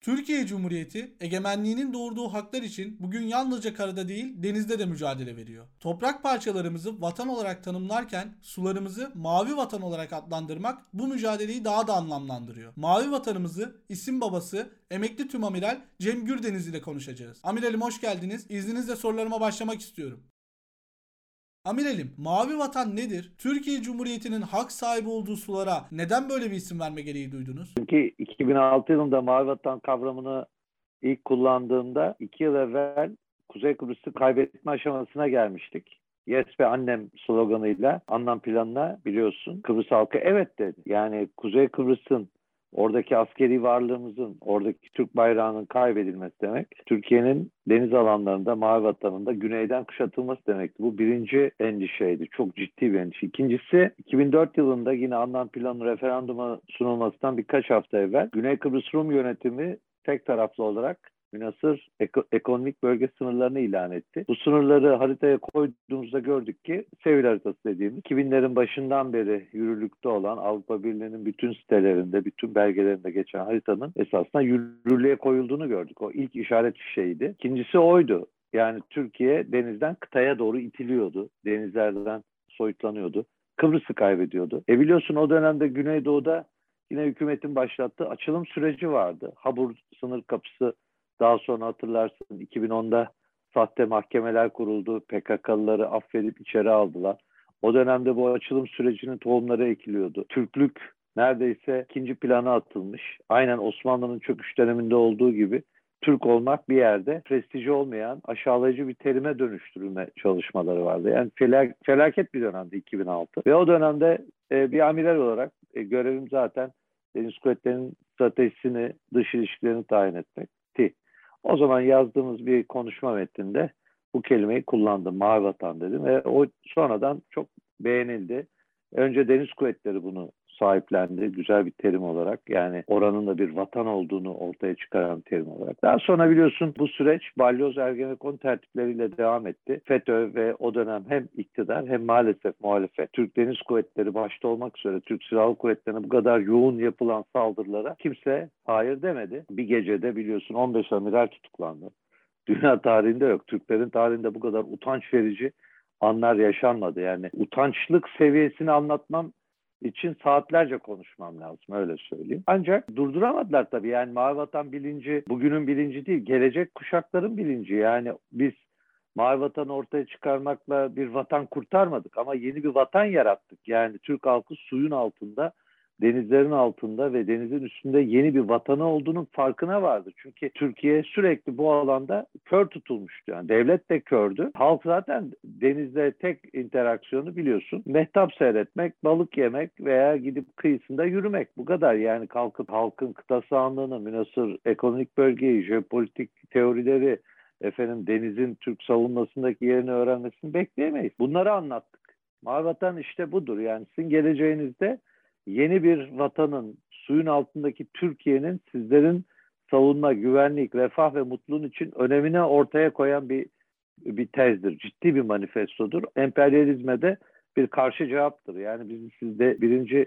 Türkiye Cumhuriyeti egemenliğinin doğurduğu haklar için bugün yalnızca karada değil denizde de mücadele veriyor. Toprak parçalarımızı vatan olarak tanımlarken sularımızı mavi vatan olarak adlandırmak bu mücadeleyi daha da anlamlandırıyor. Mavi vatanımızı isim babası emekli tümamiral Cem Gürdeniz ile konuşacağız. Amiralim hoş geldiniz. İzninizle sorularıma başlamak istiyorum. Amiralim, Mavi Vatan nedir? Türkiye Cumhuriyeti'nin hak sahibi olduğu sulara neden böyle bir isim verme gereği duydunuz? Çünkü 2006 yılında Mavi Vatan kavramını ilk kullandığımda iki yıl evvel Kuzey Kıbrıs'ı kaybetme aşamasına gelmiştik. Yes ve annem sloganıyla anlam planına biliyorsun Kıbrıs halkı evet dedi. Yani Kuzey Kıbrıs'ın oradaki askeri varlığımızın, oradaki Türk bayrağının kaybedilmesi demek, Türkiye'nin deniz alanlarında, mavi vatanında güneyden kuşatılması demekti. Bu birinci endişeydi. Çok ciddi bir endişe. İkincisi 2004 yılında yine anlam planı referanduma sunulmasından birkaç hafta evvel Güney Kıbrıs Rum yönetimi tek taraflı olarak münasır eko, ekonomik bölge sınırlarını ilan etti. Bu sınırları haritaya koyduğumuzda gördük ki Sevil haritası dediğimiz 2000'lerin başından beri yürürlükte olan Avrupa Birliği'nin bütün sitelerinde, bütün belgelerinde geçen haritanın esasında yürürlüğe koyulduğunu gördük. O ilk işaret fişeğiydi. İkincisi oydu. Yani Türkiye denizden kıtaya doğru itiliyordu. Denizlerden soyutlanıyordu. Kıbrıs'ı kaybediyordu. E biliyorsun o dönemde Güneydoğu'da yine hükümetin başlattığı açılım süreci vardı. Habur sınır kapısı daha sonra hatırlarsın 2010'da sahte mahkemeler kuruldu. PKK'lıları affedip içeri aldılar. O dönemde bu açılım sürecinin tohumları ekiliyordu. Türklük neredeyse ikinci plana atılmış. Aynen Osmanlı'nın çöküş döneminde olduğu gibi Türk olmak bir yerde prestiji olmayan aşağılayıcı bir terime dönüştürülme çalışmaları vardı. Yani felak, felaket bir dönemdi 2006. Ve o dönemde e, bir amiral olarak e, görevim zaten Deniz Kuvvetleri'nin stratejisini, dış ilişkilerini tayin etmekti. O zaman yazdığımız bir konuşma metninde bu kelimeyi kullandım. Mavi vatan dedim ve o sonradan çok beğenildi. Önce Deniz Kuvvetleri bunu sahiplendi güzel bir terim olarak. Yani oranın da bir vatan olduğunu ortaya çıkaran terim olarak. Daha sonra biliyorsun bu süreç Balyoz Ergenekon tertipleriyle devam etti. FETÖ ve o dönem hem iktidar hem maalesef muhalefet Türk Deniz Kuvvetleri başta olmak üzere Türk Silahlı Kuvvetleri'ne bu kadar yoğun yapılan saldırılara kimse hayır demedi. Bir gecede biliyorsun 15 amiral tutuklandı. Dünya tarihinde yok. Türklerin tarihinde bu kadar utanç verici anlar yaşanmadı. Yani utançlık seviyesini anlatmam için saatlerce konuşmam lazım öyle söyleyeyim. Ancak durduramadılar tabii yani Mavi Vatan bilinci bugünün bilinci değil gelecek kuşakların bilinci yani biz Mavi Vatan'ı ortaya çıkarmakla bir vatan kurtarmadık ama yeni bir vatan yarattık. Yani Türk halkı suyun altında denizlerin altında ve denizin üstünde yeni bir vatanı olduğunun farkına vardı. Çünkü Türkiye sürekli bu alanda kör tutulmuştu. Yani devlet de kördü. Halk zaten denizde tek interaksiyonu biliyorsun. Mehtap seyretmek, balık yemek veya gidip kıyısında yürümek. Bu kadar yani kalkıp halkın kıta sahanlığını, münasır ekonomik bölgeyi, jeopolitik teorileri, efendim denizin Türk savunmasındaki yerini öğrenmesini bekleyemeyiz. Bunları anlattık. Mavi Vatan işte budur. Yani sizin geleceğinizde yeni bir vatanın, suyun altındaki Türkiye'nin sizlerin savunma, güvenlik, refah ve mutluluğun için önemini ortaya koyan bir bir tezdir. Ciddi bir manifestodur. Emperyalizme de bir karşı cevaptır. Yani bizim sizde birinci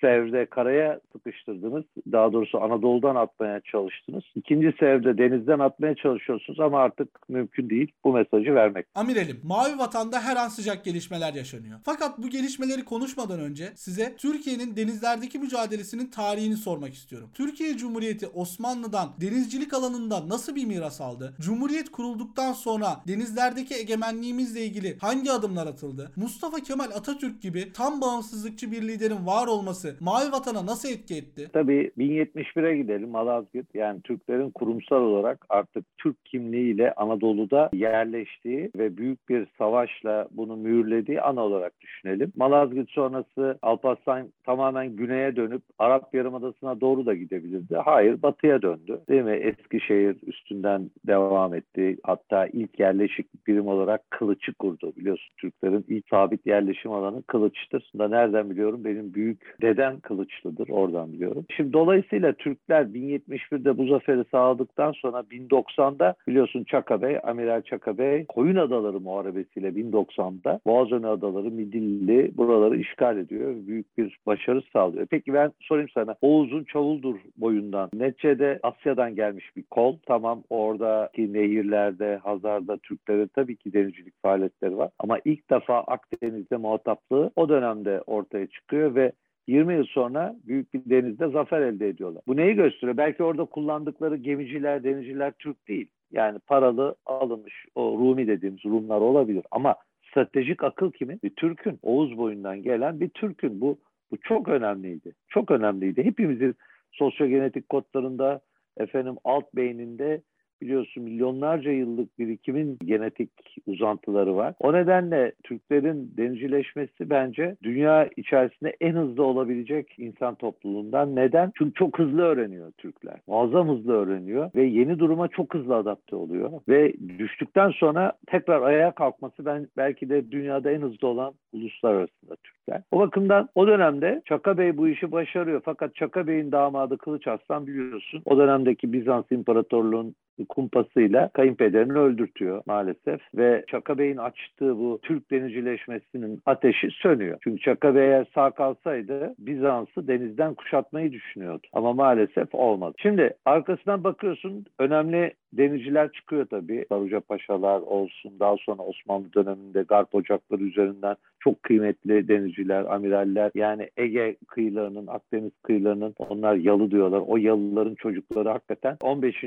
sevde karaya sıkıştırdınız. Daha doğrusu Anadolu'dan atmaya çalıştınız. İkinci sevde denizden atmaya çalışıyorsunuz ama artık mümkün değil bu mesajı vermek. Amirelim, Mavi Vatan'da her an sıcak gelişmeler yaşanıyor. Fakat bu gelişmeleri konuşmadan önce size Türkiye'nin denizlerdeki mücadelesinin tarihini sormak istiyorum. Türkiye Cumhuriyeti Osmanlı'dan denizcilik alanında nasıl bir miras aldı? Cumhuriyet kurulduktan sonra denizlerdeki egemenliğimizle ilgili hangi adımlar atıldı? Mustafa Kemal Atatürk gibi tam bağımsızlıkçı bir liderin var olması olması Mavi Vatan'a nasıl etki etti? Tabii 1071'e gidelim Malazgirt. Yani Türklerin kurumsal olarak artık Türk kimliğiyle Anadolu'da yerleştiği ve büyük bir savaşla bunu mühürlediği ana olarak düşünelim. Malazgirt sonrası Alparslan tamamen güneye dönüp Arap Yarımadası'na doğru da gidebilirdi. Hayır batıya döndü. Değil mi? Eskişehir üstünden devam etti. Hatta ilk yerleşik birim olarak Kılıç'ı kurdu. Biliyorsun Türklerin ilk sabit yerleşim alanı Kılıç'tır. Da nereden biliyorum? Benim büyük dede Neden Kılıçlı'dır oradan biliyorum. Şimdi dolayısıyla Türkler 1071'de bu zaferi sağladıktan sonra 1090'da biliyorsun Çaka Bey, Amiral Çaka Bey Koyun Adaları muharebesiyle 1090'da Boğazönü Adaları, Midilli buraları işgal ediyor. Büyük bir başarı sağlıyor. Peki ben sorayım sana. Oğuz'un Çavuldur boyundan neticede Asya'dan gelmiş bir kol. Tamam oradaki nehirlerde, Hazar'da Türklerin tabii ki denizcilik faaliyetleri var. Ama ilk defa Akdeniz'de muhataplığı o dönemde ortaya çıkıyor ve 20 yıl sonra büyük bir denizde zafer elde ediyorlar. Bu neyi gösteriyor? Belki orada kullandıkları gemiciler, denizciler Türk değil. Yani paralı alınmış o Rumi dediğimiz Rumlar olabilir. Ama stratejik akıl kimin? Bir Türk'ün. Oğuz boyundan gelen bir Türk'ün. Bu, bu çok önemliydi. Çok önemliydi. Hepimizin sosyogenetik kodlarında efendim alt beyninde biliyorsun milyonlarca yıllık birikimin genetik uzantıları var. O nedenle Türklerin denizcileşmesi bence dünya içerisinde en hızlı olabilecek insan topluluğundan. Neden? Çünkü çok hızlı öğreniyor Türkler. Muazzam hızlı öğreniyor ve yeni duruma çok hızlı adapte oluyor. Ve düştükten sonra tekrar ayağa kalkması ben belki de dünyada en hızlı olan uluslar arasında Türkler. O bakımdan o dönemde Çaka Bey bu işi başarıyor. Fakat Çaka Bey'in damadı Kılıç Arslan biliyorsun o dönemdeki Bizans İmparatorluğu'nun kumpasıyla kayınpederini öldürtüyor maalesef ve Çaka Bey'in açtığı bu Türk denizcileşmesinin ateşi sönüyor. Çünkü Çaka Bey eğer sağ kalsaydı Bizans'ı denizden kuşatmayı düşünüyordu. Ama maalesef olmadı. Şimdi arkasından bakıyorsun önemli denizciler çıkıyor tabii. Saruca Paşalar olsun daha sonra Osmanlı döneminde Garp Ocakları üzerinden çok kıymetli denizciler, amiraller yani Ege kıyılarının, Akdeniz kıyılarının onlar yalı diyorlar. O yalıların çocukları hakikaten 15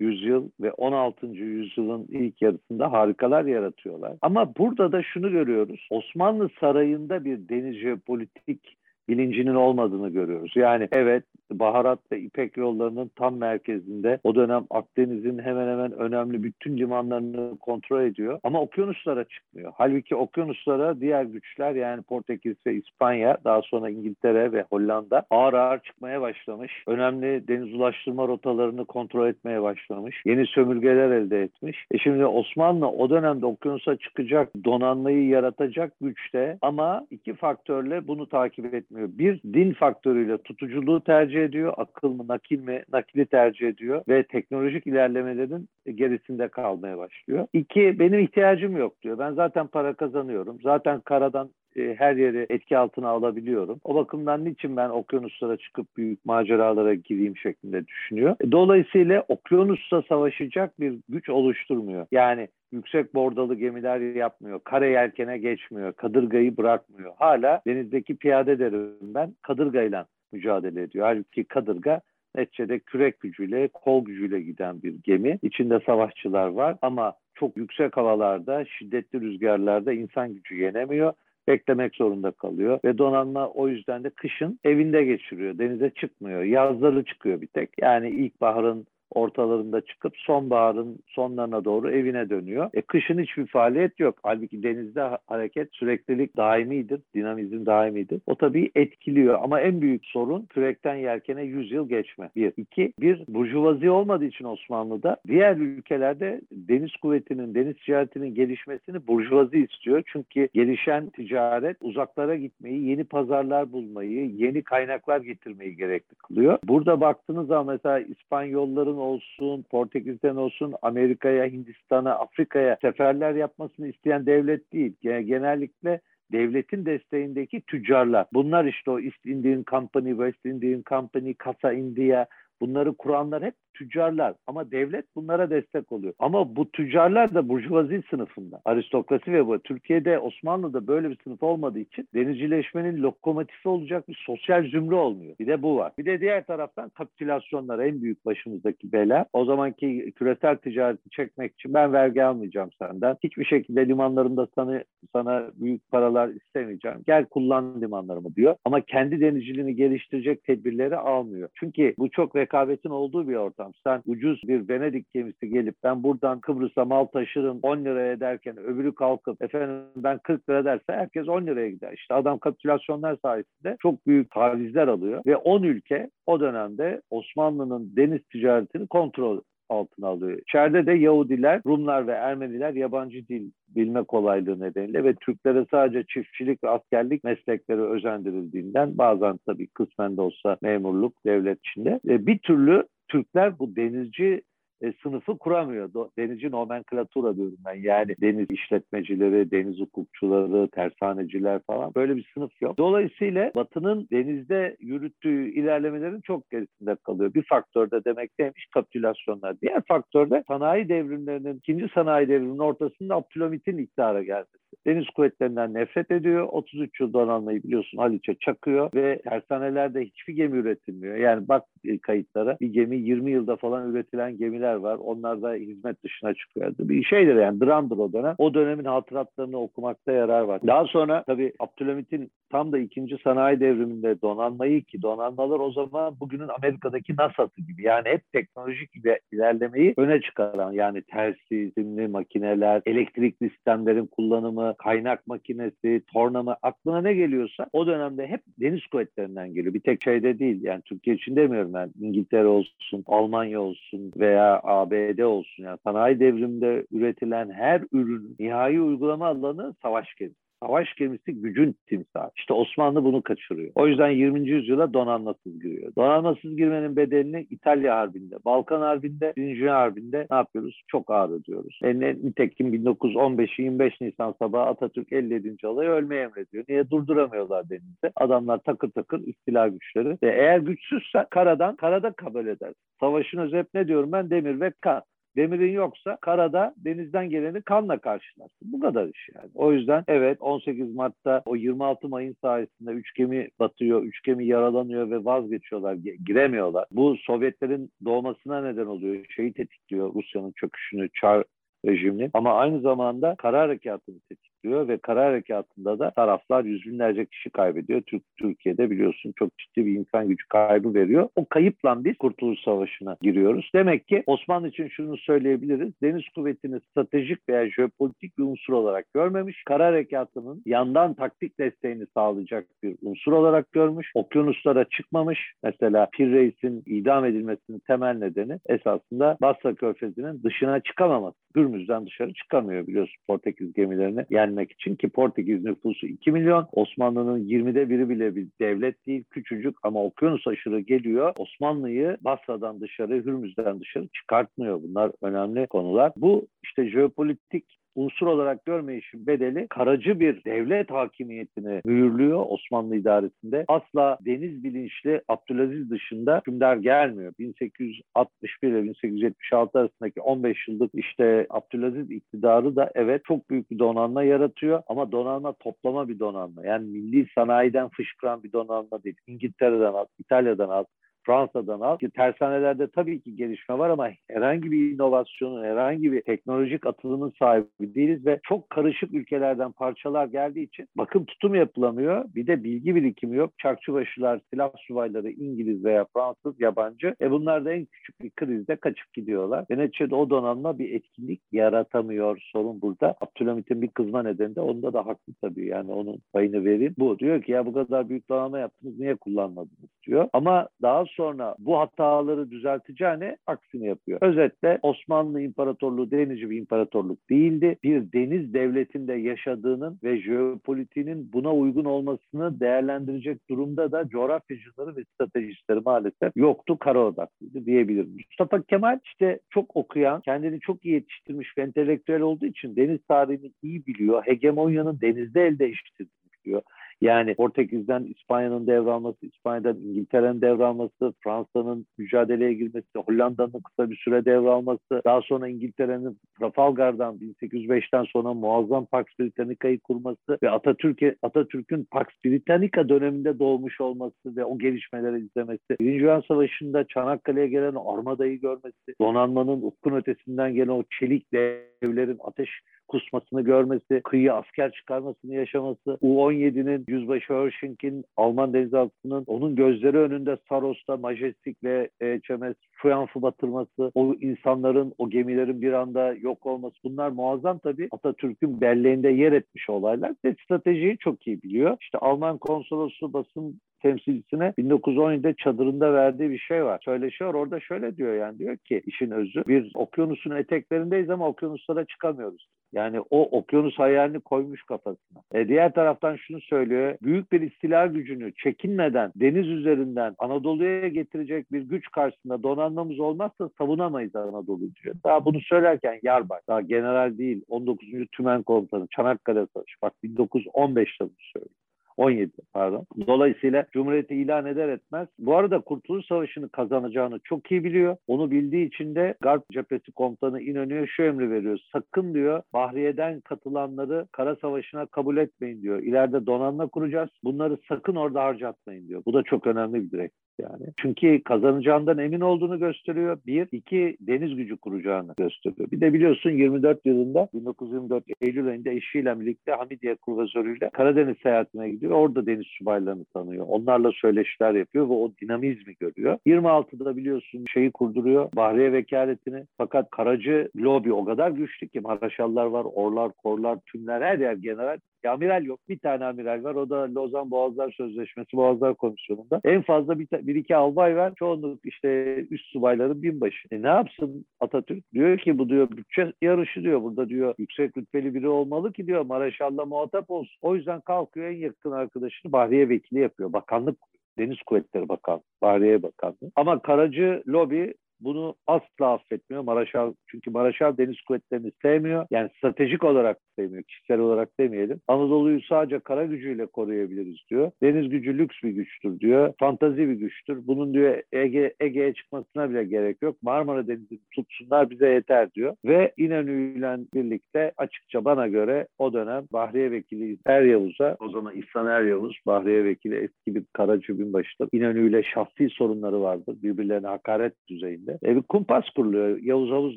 yüzyıl ve 16. yüzyılın ilk yarısında harikalar yaratıyorlar. Ama burada da şunu görüyoruz. Osmanlı sarayında bir deniz politik bilincinin olmadığını görüyoruz. Yani evet baharat ve ipek yollarının tam merkezinde o dönem Akdeniz'in hemen hemen önemli bütün limanlarını kontrol ediyor ama okyanuslara çıkmıyor. Halbuki okyanuslara diğer güçler yani Portekiz ve İspanya daha sonra İngiltere ve Hollanda ağır ağır çıkmaya başlamış. Önemli deniz ulaştırma rotalarını kontrol etmeye başlamış. Yeni sömürgeler elde etmiş. E şimdi Osmanlı o dönemde okyanusa çıkacak donanmayı yaratacak güçte ama iki faktörle bunu takip etmiyor. Bir din faktörüyle tutuculuğu tercih ediyor, akıl mı, nakil mi, nakili tercih ediyor ve teknolojik ilerlemelerin gerisinde kalmaya başlıyor. İki, benim ihtiyacım yok diyor. Ben zaten para kazanıyorum. Zaten karadan e, her yeri etki altına alabiliyorum. O bakımdan niçin ben okyanuslara çıkıp büyük maceralara gireyim şeklinde düşünüyor. E, dolayısıyla okyanusta savaşacak bir güç oluşturmuyor. Yani yüksek bordalı gemiler yapmıyor. Kare yelkene geçmiyor. Kadırgayı bırakmıyor. Hala denizdeki piyade derim ben kadırgayla mücadele ediyor. Halbuki kadırga neticede kürek gücüyle, kol gücüyle giden bir gemi. İçinde savaşçılar var ama çok yüksek havalarda, şiddetli rüzgarlarda insan gücü yenemiyor beklemek zorunda kalıyor ve donanma o yüzden de kışın evinde geçiriyor. Denize çıkmıyor. Yazları çıkıyor bir tek. Yani ilkbaharın ortalarında çıkıp sonbaharın sonlarına doğru evine dönüyor. E, kışın hiçbir faaliyet yok. Halbuki denizde hareket süreklilik daimidir, dinamizm daimidir. O tabii etkiliyor ama en büyük sorun kürekten yelkene 100 yıl geçme. Bir. iki bir burjuvazi olmadığı için Osmanlı'da diğer ülkelerde deniz kuvvetinin, deniz ticaretinin gelişmesini burjuvazi istiyor. Çünkü gelişen ticaret uzaklara gitmeyi, yeni pazarlar bulmayı, yeni kaynaklar getirmeyi gerekli kılıyor. Burada baktığınız zaman mesela İspanyolların olsun, Portekiz'den olsun Amerika'ya, Hindistan'a, Afrika'ya seferler yapmasını isteyen devlet değil. Genellikle devletin desteğindeki tüccarlar. Bunlar işte o East Indian Company, West Indian Company, Casa India bunları kuranlar hep tüccarlar ama devlet bunlara destek oluyor. Ama bu tüccarlar da burjuvazi sınıfında. Aristokrasi ve bu. Türkiye'de Osmanlı'da böyle bir sınıf olmadığı için denizcileşmenin lokomotifi olacak bir sosyal zümre olmuyor. Bir de bu var. Bir de diğer taraftan kapitülasyonlar en büyük başımızdaki bela. O zamanki küresel ticareti çekmek için ben vergi almayacağım senden. Hiçbir şekilde limanlarımda sana, sana büyük paralar istemeyeceğim. Gel kullan limanlarımı diyor. Ama kendi denizciliğini geliştirecek tedbirleri almıyor. Çünkü bu çok rekabetin olduğu bir ortam. Sen ucuz bir Venedik gemisi gelip ben buradan Kıbrıs'a mal taşırım 10 liraya ederken öbürü kalkıp efendim ben 40 lira derse herkes 10 liraya gider. İşte adam kapitülasyonlar sayesinde çok büyük tavizler alıyor ve 10 ülke o dönemde Osmanlı'nın deniz ticaretini kontrol altına alıyor. İçeride de Yahudiler, Rumlar ve Ermeniler yabancı dil bilme kolaylığı nedeniyle ve Türklere sadece çiftçilik ve askerlik meslekleri özendirildiğinden bazen tabii kısmen de olsa memurluk devlet içinde e, bir türlü Türkler bu denizci e, sınıfı kuramıyor. Denizci nomenklatura diyorum ben. Yani deniz işletmecileri, deniz hukukçuları, tersaneciler falan böyle bir sınıf yok. Dolayısıyla Batı'nın denizde yürüttüğü ilerlemelerin çok gerisinde kalıyor. Bir faktör de demek neymiş? Kapitülasyonlar. Diğer faktör de sanayi devrimlerinin, ikinci sanayi devriminin ortasında Abdülhamit'in iktidara gelmesi. Deniz kuvvetlerinden nefret ediyor. 33 yıl donanmayı biliyorsun Haliç'e çakıyor ve tersanelerde hiçbir gemi üretilmiyor. Yani bak kayıtlara bir gemi 20 yılda falan üretilen gemiler var. Onlar da hizmet dışına çıkıyordu. Bir şeydir yani dramdır o dönem. O dönemin hatıratlarını okumakta yarar var. Daha sonra tabii Abdülhamit'in tam da ikinci sanayi devriminde donanmayı ki donanmalar o zaman bugünün Amerika'daki NASA'sı gibi. Yani hep teknolojik ilerlemeyi öne çıkaran yani telsiz, simli makineler, elektrikli sistemlerin kullanımı, kaynak makinesi, tornamı aklına ne geliyorsa o dönemde hep deniz kuvvetlerinden geliyor. Bir tek şeyde değil yani Türkiye için demiyorum ben. İngiltere olsun, Almanya olsun veya ABD olsun. Yani sanayi devriminde üretilen her ürün nihai uygulama alanı savaş gemisi. Savaş gemisi gücün timsahı. İşte Osmanlı bunu kaçırıyor. O yüzden 20. yüzyıla donanmasız giriyor. Donanmasız girmenin bedelini İtalya Harbi'nde, Balkan Harbi'nde, 1. Dünya Harbi'nde ne yapıyoruz? Çok ağır ödüyoruz. E, ne, nitekim 1915 25 Nisan sabahı Atatürk 57. alayı ölmeye emrediyor. Niye? Durduramıyorlar denizde. Adamlar takır takır istila güçleri. Ve eğer güçsüzse karadan, karada kabul eder. Savaşın özü hep ne diyorum ben? Demir ve kan. Demirin yoksa karada denizden geleni kanla karşılarsın. Bu kadar iş yani. O yüzden evet 18 Mart'ta o 26 Mayın sayesinde üç gemi batıyor, üç gemi yaralanıyor ve vazgeçiyorlar, giremiyorlar. Bu Sovyetlerin doğmasına neden oluyor. Şeyi tetikliyor Rusya'nın çöküşünü, Çar rejiminin ama aynı zamanda kara harekatını tetikliyor ve kara harekatında da taraflar yüz binlerce kişi kaybediyor. Türk Türkiye'de biliyorsun çok ciddi bir insan gücü kaybı veriyor. O kayıpla biz Kurtuluş Savaşı'na giriyoruz. Demek ki Osmanlı için şunu söyleyebiliriz. Deniz kuvvetini stratejik veya jeopolitik bir unsur olarak görmemiş. Kara harekatının yandan taktik desteğini sağlayacak bir unsur olarak görmüş. Okyanuslara çıkmamış. Mesela Pir Reis'in idam edilmesinin temel nedeni esasında Basra Körfezi'nin dışına çıkamaması. Hürmüz'den dışarı çıkamıyor biliyorsun Portekiz gemilerini yenmek için ki Portekiz nüfusu 2 milyon. Osmanlı'nın 20'de biri bile bir devlet değil küçücük ama okyanus aşırı geliyor. Osmanlı'yı Basra'dan dışarı, Hürmüz'den dışarı çıkartmıyor. Bunlar önemli konular. Bu işte jeopolitik unsur olarak görmeyişin bedeli karacı bir devlet hakimiyetini mühürlüyor Osmanlı idaresinde. Asla deniz bilinçli Abdülaziz dışında hükümdar gelmiyor. 1861 ile 1876 arasındaki 15 yıllık işte Abdülaziz iktidarı da evet çok büyük bir donanma yaratıyor ama donanma toplama bir donanma. Yani milli sanayiden fışkıran bir donanma değil. İngiltere'den az, İtalya'dan az, Fransa'dan al. Ki tersanelerde tabii ki gelişme var ama herhangi bir inovasyonun, herhangi bir teknolojik atılımın sahibi değiliz ve çok karışık ülkelerden parçalar geldiği için bakım tutum yapılamıyor. Bir de bilgi birikimi yok. Çarkçıbaşılar, silah subayları İngiliz veya Fransız, yabancı. E bunlar da en küçük bir krizde kaçıp gidiyorlar. Ve neticede o donanma bir etkinlik yaratamıyor. Sorun burada. Abdülhamit'in bir kızma nedeni de onda da haklı tabii. Yani onun payını vereyim. Bu diyor ki ya bu kadar büyük donanma yaptınız niye kullanmadınız diyor. Ama daha sonra bu hataları düzelteceğine aksini yapıyor. Özetle Osmanlı İmparatorluğu denizci bir imparatorluk değildi. Bir deniz devletinde yaşadığının ve jeopolitiğinin buna uygun olmasını değerlendirecek durumda da coğrafyacıları ve stratejistleri maalesef yoktu. Kara odaklıydı diyebilirim. Mustafa Kemal işte çok okuyan, kendini çok iyi yetiştirmiş ve entelektüel olduğu için deniz tarihini iyi biliyor. Hegemonyanın denizde elde değiştirdiğini biliyor. Yani Portekiz'den İspanya'nın devralması, İspanya'dan İngiltere'nin devralması, Fransa'nın mücadeleye girmesi, Hollanda'nın kısa bir süre devralması, daha sonra İngiltere'nin Trafalgar'dan 1805'ten sonra muazzam Pax Britannica'yı kurması ve Atatürk'e Atatürk'ün Pax Britannica döneminde doğmuş olması ve o gelişmeleri izlemesi, Birinci Dünya Savaşı'nda Çanakkale'ye gelen armadayı görmesi, donanmanın ufkun ötesinden gelen o çelik devlerin ateş kusmasını görmesi, kıyı asker çıkarmasını yaşaması, U-17'nin Yüzbaşı Hörsching'in Alman denizaltısının onun gözleri önünde Saros'ta Majestic ve e, HMS Triumph'ı batırması, o insanların, o gemilerin bir anda yok olması bunlar muazzam tabii Atatürk'ün belleğinde yer etmiş olaylar ve stratejiyi çok iyi biliyor. İşte Alman konsolosu basın temsilcisine 1917'de çadırında verdiği bir şey var. Söyleşiyor orada şöyle diyor yani diyor ki işin özü bir okyanusun eteklerindeyiz ama okyanuslara çıkamıyoruz. Yani o okyanus hayalini koymuş kafasına. E diğer taraftan şunu söylüyor. Büyük bir istila gücünü çekinmeden deniz üzerinden Anadolu'ya getirecek bir güç karşısında donanmamız olmazsa savunamayız Anadolu diyor. Daha bunu söylerken Yarbay, daha general değil 19. Tümen Komutanı Çanakkale Savaşı. Bak 1915'te bunu söylüyor. 17 pardon. Dolayısıyla Cumhuriyeti ilan eder etmez. Bu arada Kurtuluş Savaşı'nı kazanacağını çok iyi biliyor. Onu bildiği için de Garp Cephesi Komutanı İnönü'ye şu emri veriyor. Sakın diyor Bahriye'den katılanları Kara Savaşı'na kabul etmeyin diyor. İleride donanma kuracağız. Bunları sakın orada harcatmayın diyor. Bu da çok önemli bir direkt yani. Çünkü kazanacağından emin olduğunu gösteriyor. Bir, iki deniz gücü kuracağını gösteriyor. Bir de biliyorsun 24 yılında 1924 Eylül ayında eşiyle birlikte Hamidiye Kruvazörü'yle Karadeniz seyahatine gidiyor. Orada deniz subaylarını tanıyor. Onlarla söyleşiler yapıyor ve o dinamizmi görüyor. 26'da biliyorsun şeyi kurduruyor. Bahriye vekaletini. Fakat Karacı lobi o kadar güçlü ki Maraşallar var, orlar, korlar, tümler her yer general. Ya amiral yok. Bir tane amiral var. O da Lozan Boğazlar Sözleşmesi Boğazlar Komisyonu'nda. En fazla bir, bir iki albay var. Çoğunluk işte üst subayların binbaşı. E ne yapsın Atatürk? Diyor ki bu diyor bütçe yarışı diyor. Burada diyor yüksek rütbeli biri olmalı ki diyor Maraşal'la muhatap olsun. O yüzden kalkıyor en yakın arkadaşını Bahriye Vekili yapıyor. Bakanlık Deniz Kuvvetleri Bakan, Bahriye Bakanlığı. Ama Karacı lobi bunu asla affetmiyor. Maraşal çünkü Maraşal deniz kuvvetlerini sevmiyor. Yani stratejik olarak sevmiyor. Kişisel olarak demeyelim. Anadolu'yu sadece kara gücüyle koruyabiliriz diyor. Deniz gücü lüks bir güçtür diyor. Fantazi bir güçtür. Bunun diyor Ege Ege'ye çıkmasına bile gerek yok. Marmara Denizi'ni tutsunlar bize yeter diyor. Ve İnönü'yle birlikte açıkça bana göre o dönem Bahriye Vekili Er Yavuz'a o zaman İhsan Er Yavuz Bahriye Vekili eski bir karacı binbaşıdır. İnönü'yle şahsi sorunları vardır. Birbirlerine hakaret düzeyinde şekilde. E, bir kumpas kuruluyor. Yavuz Havuz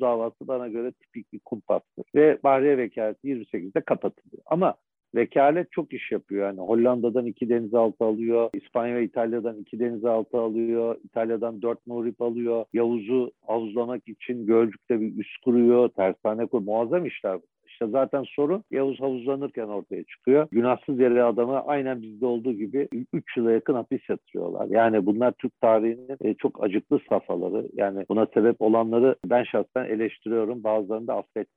davası bana göre tipik bir kumpastır. Ve Bahriye Vekaleti 28'de kapatılıyor. Ama vekalet çok iş yapıyor. Yani Hollanda'dan iki denizaltı alıyor, İspanya ve İtalya'dan iki denizaltı alıyor, İtalya'dan dört muhrip alıyor, Yavuz'u havuzlamak için Gölcük'te bir üs kuruyor, tersane kuruyor. Muazzam işler bu. İşte zaten sorun Yavuz havuzlanırken ortaya çıkıyor. Günahsız yere adamı aynen bizde olduğu gibi 3 yıla yakın hapis yatırıyorlar. Yani bunlar Türk tarihinin e, çok acıklı safhaları. Yani buna sebep olanları ben şahsen eleştiriyorum. Bazılarını da affet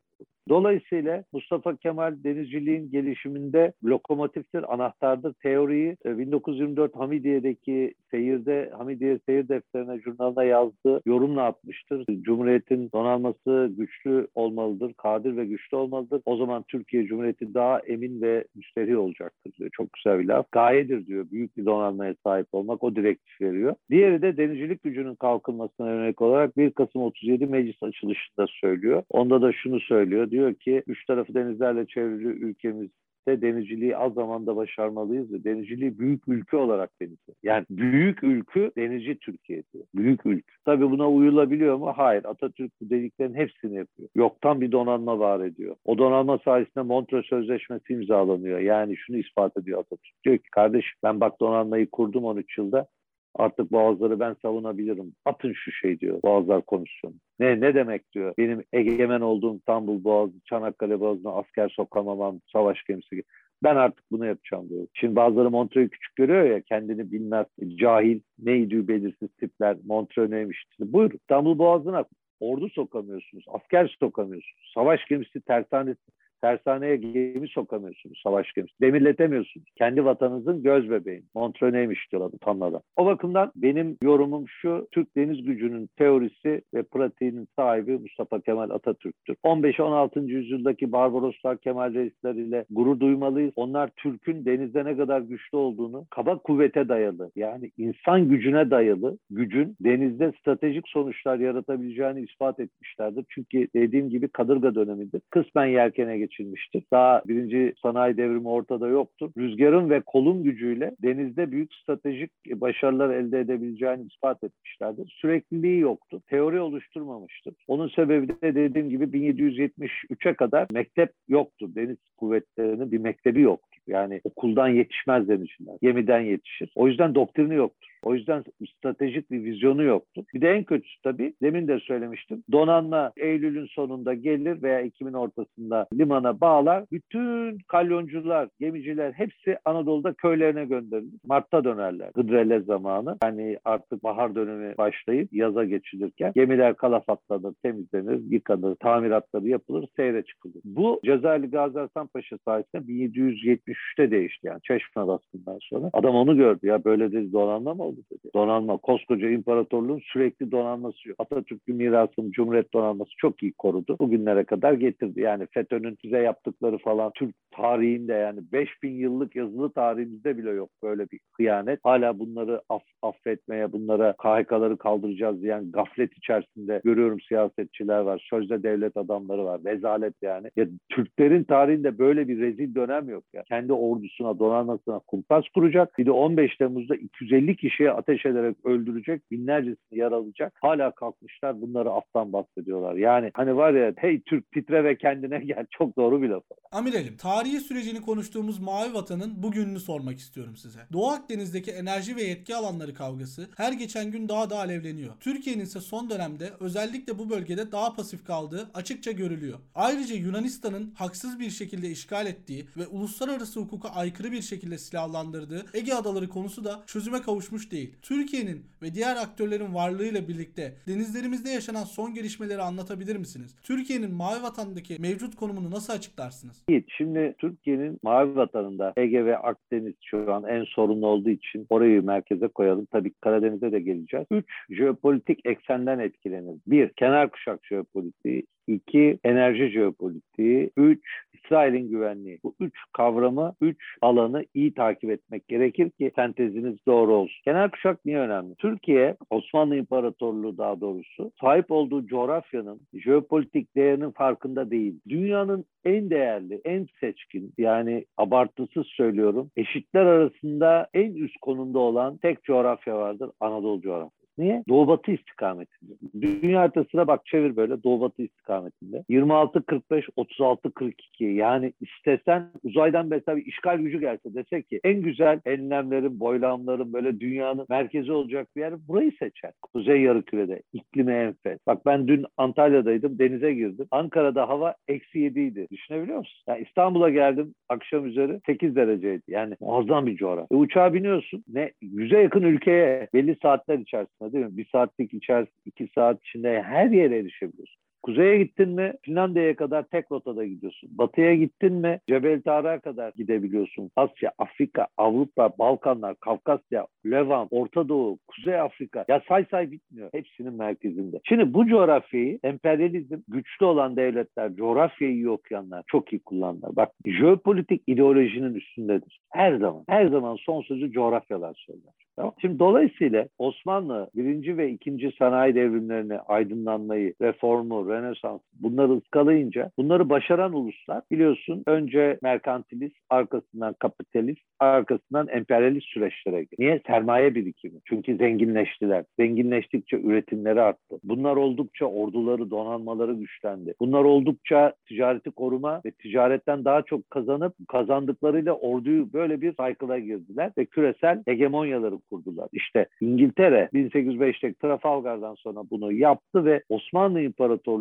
Dolayısıyla Mustafa Kemal denizciliğin gelişiminde lokomotiftir, anahtardır. Teoriyi 1924 e, Hamidiye'deki seyirde, Hamidiye seyir defterine, jurnalına yazdığı yorumla atmıştır. Cumhuriyetin donanması güçlü olmalıdır, kadir ve güçlü olmalıdır. O zaman Türkiye Cumhuriyeti daha emin ve müsterih olacaktır diyor. Çok güzel bir laf. Gayedir diyor. Büyük bir donanmaya sahip olmak o direktif veriyor. Diğeri de denizcilik gücünün kalkınmasına yönelik olarak 1 Kasım 37 meclis açılışında söylüyor. Onda da şunu söylüyor diyor ki üç tarafı denizlerle çevrili ülkemiz de denizciliği az zamanda başarmalıyız ve denizciliği büyük ülke olarak denizli. Yani büyük ülkü denizci Türkiye diyor. Büyük ülkü. Tabii buna uyulabiliyor mu? Hayır. Atatürk bu dediklerin hepsini yapıyor. Yoktan bir donanma var ediyor. O donanma sayesinde Montreux Sözleşmesi imzalanıyor. Yani şunu ispat ediyor Atatürk. Diyor ki kardeş ben bak donanmayı kurdum 13 yılda. Artık boğazları ben savunabilirim. Atın şu şey diyor Boğazlar Komisyonu. Ne ne demek diyor. Benim egemen olduğum İstanbul Boğazı, Çanakkale Boğazı'na asker sokamamam, savaş gemisi ben artık bunu yapacağım diyor. Şimdi bazıları Montreux'u küçük görüyor ya kendini bilmez, cahil, neydi belirsiz tipler, Montreux neymiş. Buyur İstanbul Boğazı'na ordu sokamıyorsunuz, asker sokamıyorsunuz, savaş gemisi, tersanesi Tersaneye gemi sokamıyorsunuz savaş gemisi. Demirletemiyorsunuz. Kendi vatanınızın göz bebeği. Montreux neymiş diyorlar utanmadan. O bakımdan benim yorumum şu. Türk deniz gücünün teorisi ve pratiğinin sahibi Mustafa Kemal Atatürk'tür. 15-16. yüzyıldaki Barbaroslar, Kemal Reisler ile gurur duymalıyız. Onlar Türk'ün denizde ne kadar güçlü olduğunu kaba kuvvete dayalı yani insan gücüne dayalı gücün denizde stratejik sonuçlar yaratabileceğini ispat etmişlerdir. Çünkü dediğim gibi kadırga dönemidir. Kısmen yelkene geç geçilmiştir. Daha birinci sanayi devrimi ortada yoktur. Rüzgarın ve kolun gücüyle denizde büyük stratejik başarılar elde edebileceğini ispat etmişlerdir. Sürekliliği yoktu. Teori oluşturmamıştır. Onun sebebi de dediğim gibi 1773'e kadar mektep yoktu. Deniz kuvvetlerinin bir mektebi yoktu. Yani okuldan yetişmez denizciler. Gemiden yetişir. O yüzden doktrini yoktur. O yüzden stratejik bir vizyonu yoktu. Bir de en kötüsü tabii demin de söylemiştim. Donanma Eylül'ün sonunda gelir veya Ekim'in ortasında limana bağlar. Bütün kalyoncular, gemiciler hepsi Anadolu'da köylerine gönderilir. Mart'ta dönerler. Gıdrele zamanı. Yani artık bahar dönemi başlayıp yaza geçilirken gemiler kalafatlanır, temizlenir, yıkanır, tamiratları yapılır, seyre çıkılır. Bu Cezayirli Gazi Paşa sayesinde 1773'te değişti yani Çeşme baskından sonra. Adam onu gördü ya böyle dedi donanma mı oldu dedi. Donanma koskoca imparatorluğun sürekli donanması yok. Atatürk'ün mirasını Cumhuriyet donanması çok iyi korudu. Bugünlere kadar getirdi. Yani FETÖ'nün size yaptıkları falan Türk tarihinde yani 5000 yıllık yazılı tarihimizde bile yok böyle bir hıyanet. Hala bunları aff affetmeye, bunlara KHK'ları kaldıracağız diyen gaflet içerisinde görüyorum siyasetçiler var. Sözde devlet adamları var. Rezalet yani. Ya Türklerin tarihinde böyle bir rezil dönem yok ya. Kendi ordusuna, donanmasına kumpas kuracak. Bir de 15 Temmuz'da 250 kişiye ateş ederek öldürecek, binlercesini yaralayacak. Hala kalkmışlar bunları aftan bahsediyorlar. Yani hani var ya hey Türk titre ve kendine gel. Çok doğru bir laf. Amiralim, tarihi sürecini konuştuğumuz Mavi Vatan'ın bugününü sormak istiyorum size. Doğu Akdeniz'deki enerji ve yetki alanları kavgası her geçen gün daha da alevleniyor. Türkiye'nin ise son dönemde özellikle bu bölgede daha pasif kaldığı açıkça görülüyor. Ayrıca Yunanistan'ın haksız bir şekilde işgal ettiği ve uluslararası hukuka aykırı bir şekilde silahlandırdığı Ege Adaları konusu da çözüme kavuşmuş değil. Türkiye'nin ve diğer aktörlerin varlığıyla birlikte denizlerimizde yaşanan son gelişmeleri anlatabilir misiniz? Türkiye'nin Mavi Vatan'daki mevcut konumunu nasıl açıklarsınız? Yiğit, şimdi Türkiye'nin mavi vatanında Ege ve Akdeniz şu an en sorunlu olduğu için orayı merkeze koyalım. Tabii Karadeniz'e de geleceğiz. Üç, jeopolitik eksenden etkilenir. Bir, kenar kuşak jeopolitiği. İki, enerji jeopolitiği. Üç, İsrail'in güvenliği. Bu üç kavramı, üç alanı iyi takip etmek gerekir ki senteziniz doğru olsun. Kenar kuşak niye önemli? Türkiye, Osmanlı İmparatorluğu daha doğrusu, sahip olduğu coğrafyanın jeopolitik değerinin farkında değil. Dünyanın en değerli, en seçkin yani abartısız söylüyorum eşitler arasında en üst konumda olan tek coğrafya vardır Anadolu coğrafyası. Niye? Doğu batı istikametinde. Dünya haritasına bak çevir böyle doğu batı istikametinde. 26-45, 36-42 yani istesen uzaydan mesela bir işgal gücü gelse dese ki en güzel enlemlerin, boylamların böyle dünyanın merkezi olacak bir yer burayı seçer. Kuzey yarımkürede iklimi enfes. Bak ben dün Antalya'daydım denize girdim. Ankara'da hava eksi 7 idi. Düşünebiliyor musun? Yani İstanbul'a geldim akşam üzeri 8 dereceydi. Yani muazzam bir coğrafya. E, uçağa biniyorsun ne yüze yakın ülkeye belli saatler içerisinde değil mi? Bir saatlik içerisinde iki saat içinde her yere erişebiliyorsun. Kuzeye gittin mi Finlandiya'ya kadar tek rotada gidiyorsun. Batıya gittin mi Cebel Tarık'a kadar gidebiliyorsun. Asya, Afrika, Avrupa, Balkanlar, Kafkasya, Levant, Orta Doğu, Kuzey Afrika. Ya say say bitmiyor. Hepsinin merkezinde. Şimdi bu coğrafyayı emperyalizm güçlü olan devletler, coğrafyayı iyi okuyanlar çok iyi kullanırlar. Bak jeopolitik ideolojinin üstündedir. Her zaman. Her zaman son sözü coğrafyalar söyler. Tamam. Şimdi dolayısıyla Osmanlı birinci ve ikinci sanayi devrimlerini, aydınlanmayı, reformu, Rönesans bunları ıskalayınca bunları başaran uluslar biliyorsun önce merkantilist, arkasından kapitalist, arkasından emperyalist süreçlere girdi. Niye? Sermaye birikimi. Çünkü zenginleştiler. Zenginleştikçe üretimleri arttı. Bunlar oldukça orduları, donanmaları güçlendi. Bunlar oldukça ticareti koruma ve ticaretten daha çok kazanıp kazandıklarıyla orduyu böyle bir cycle'a girdiler ve küresel hegemonyaları kurdular. İşte İngiltere 1805'te Trafalgar'dan sonra bunu yaptı ve Osmanlı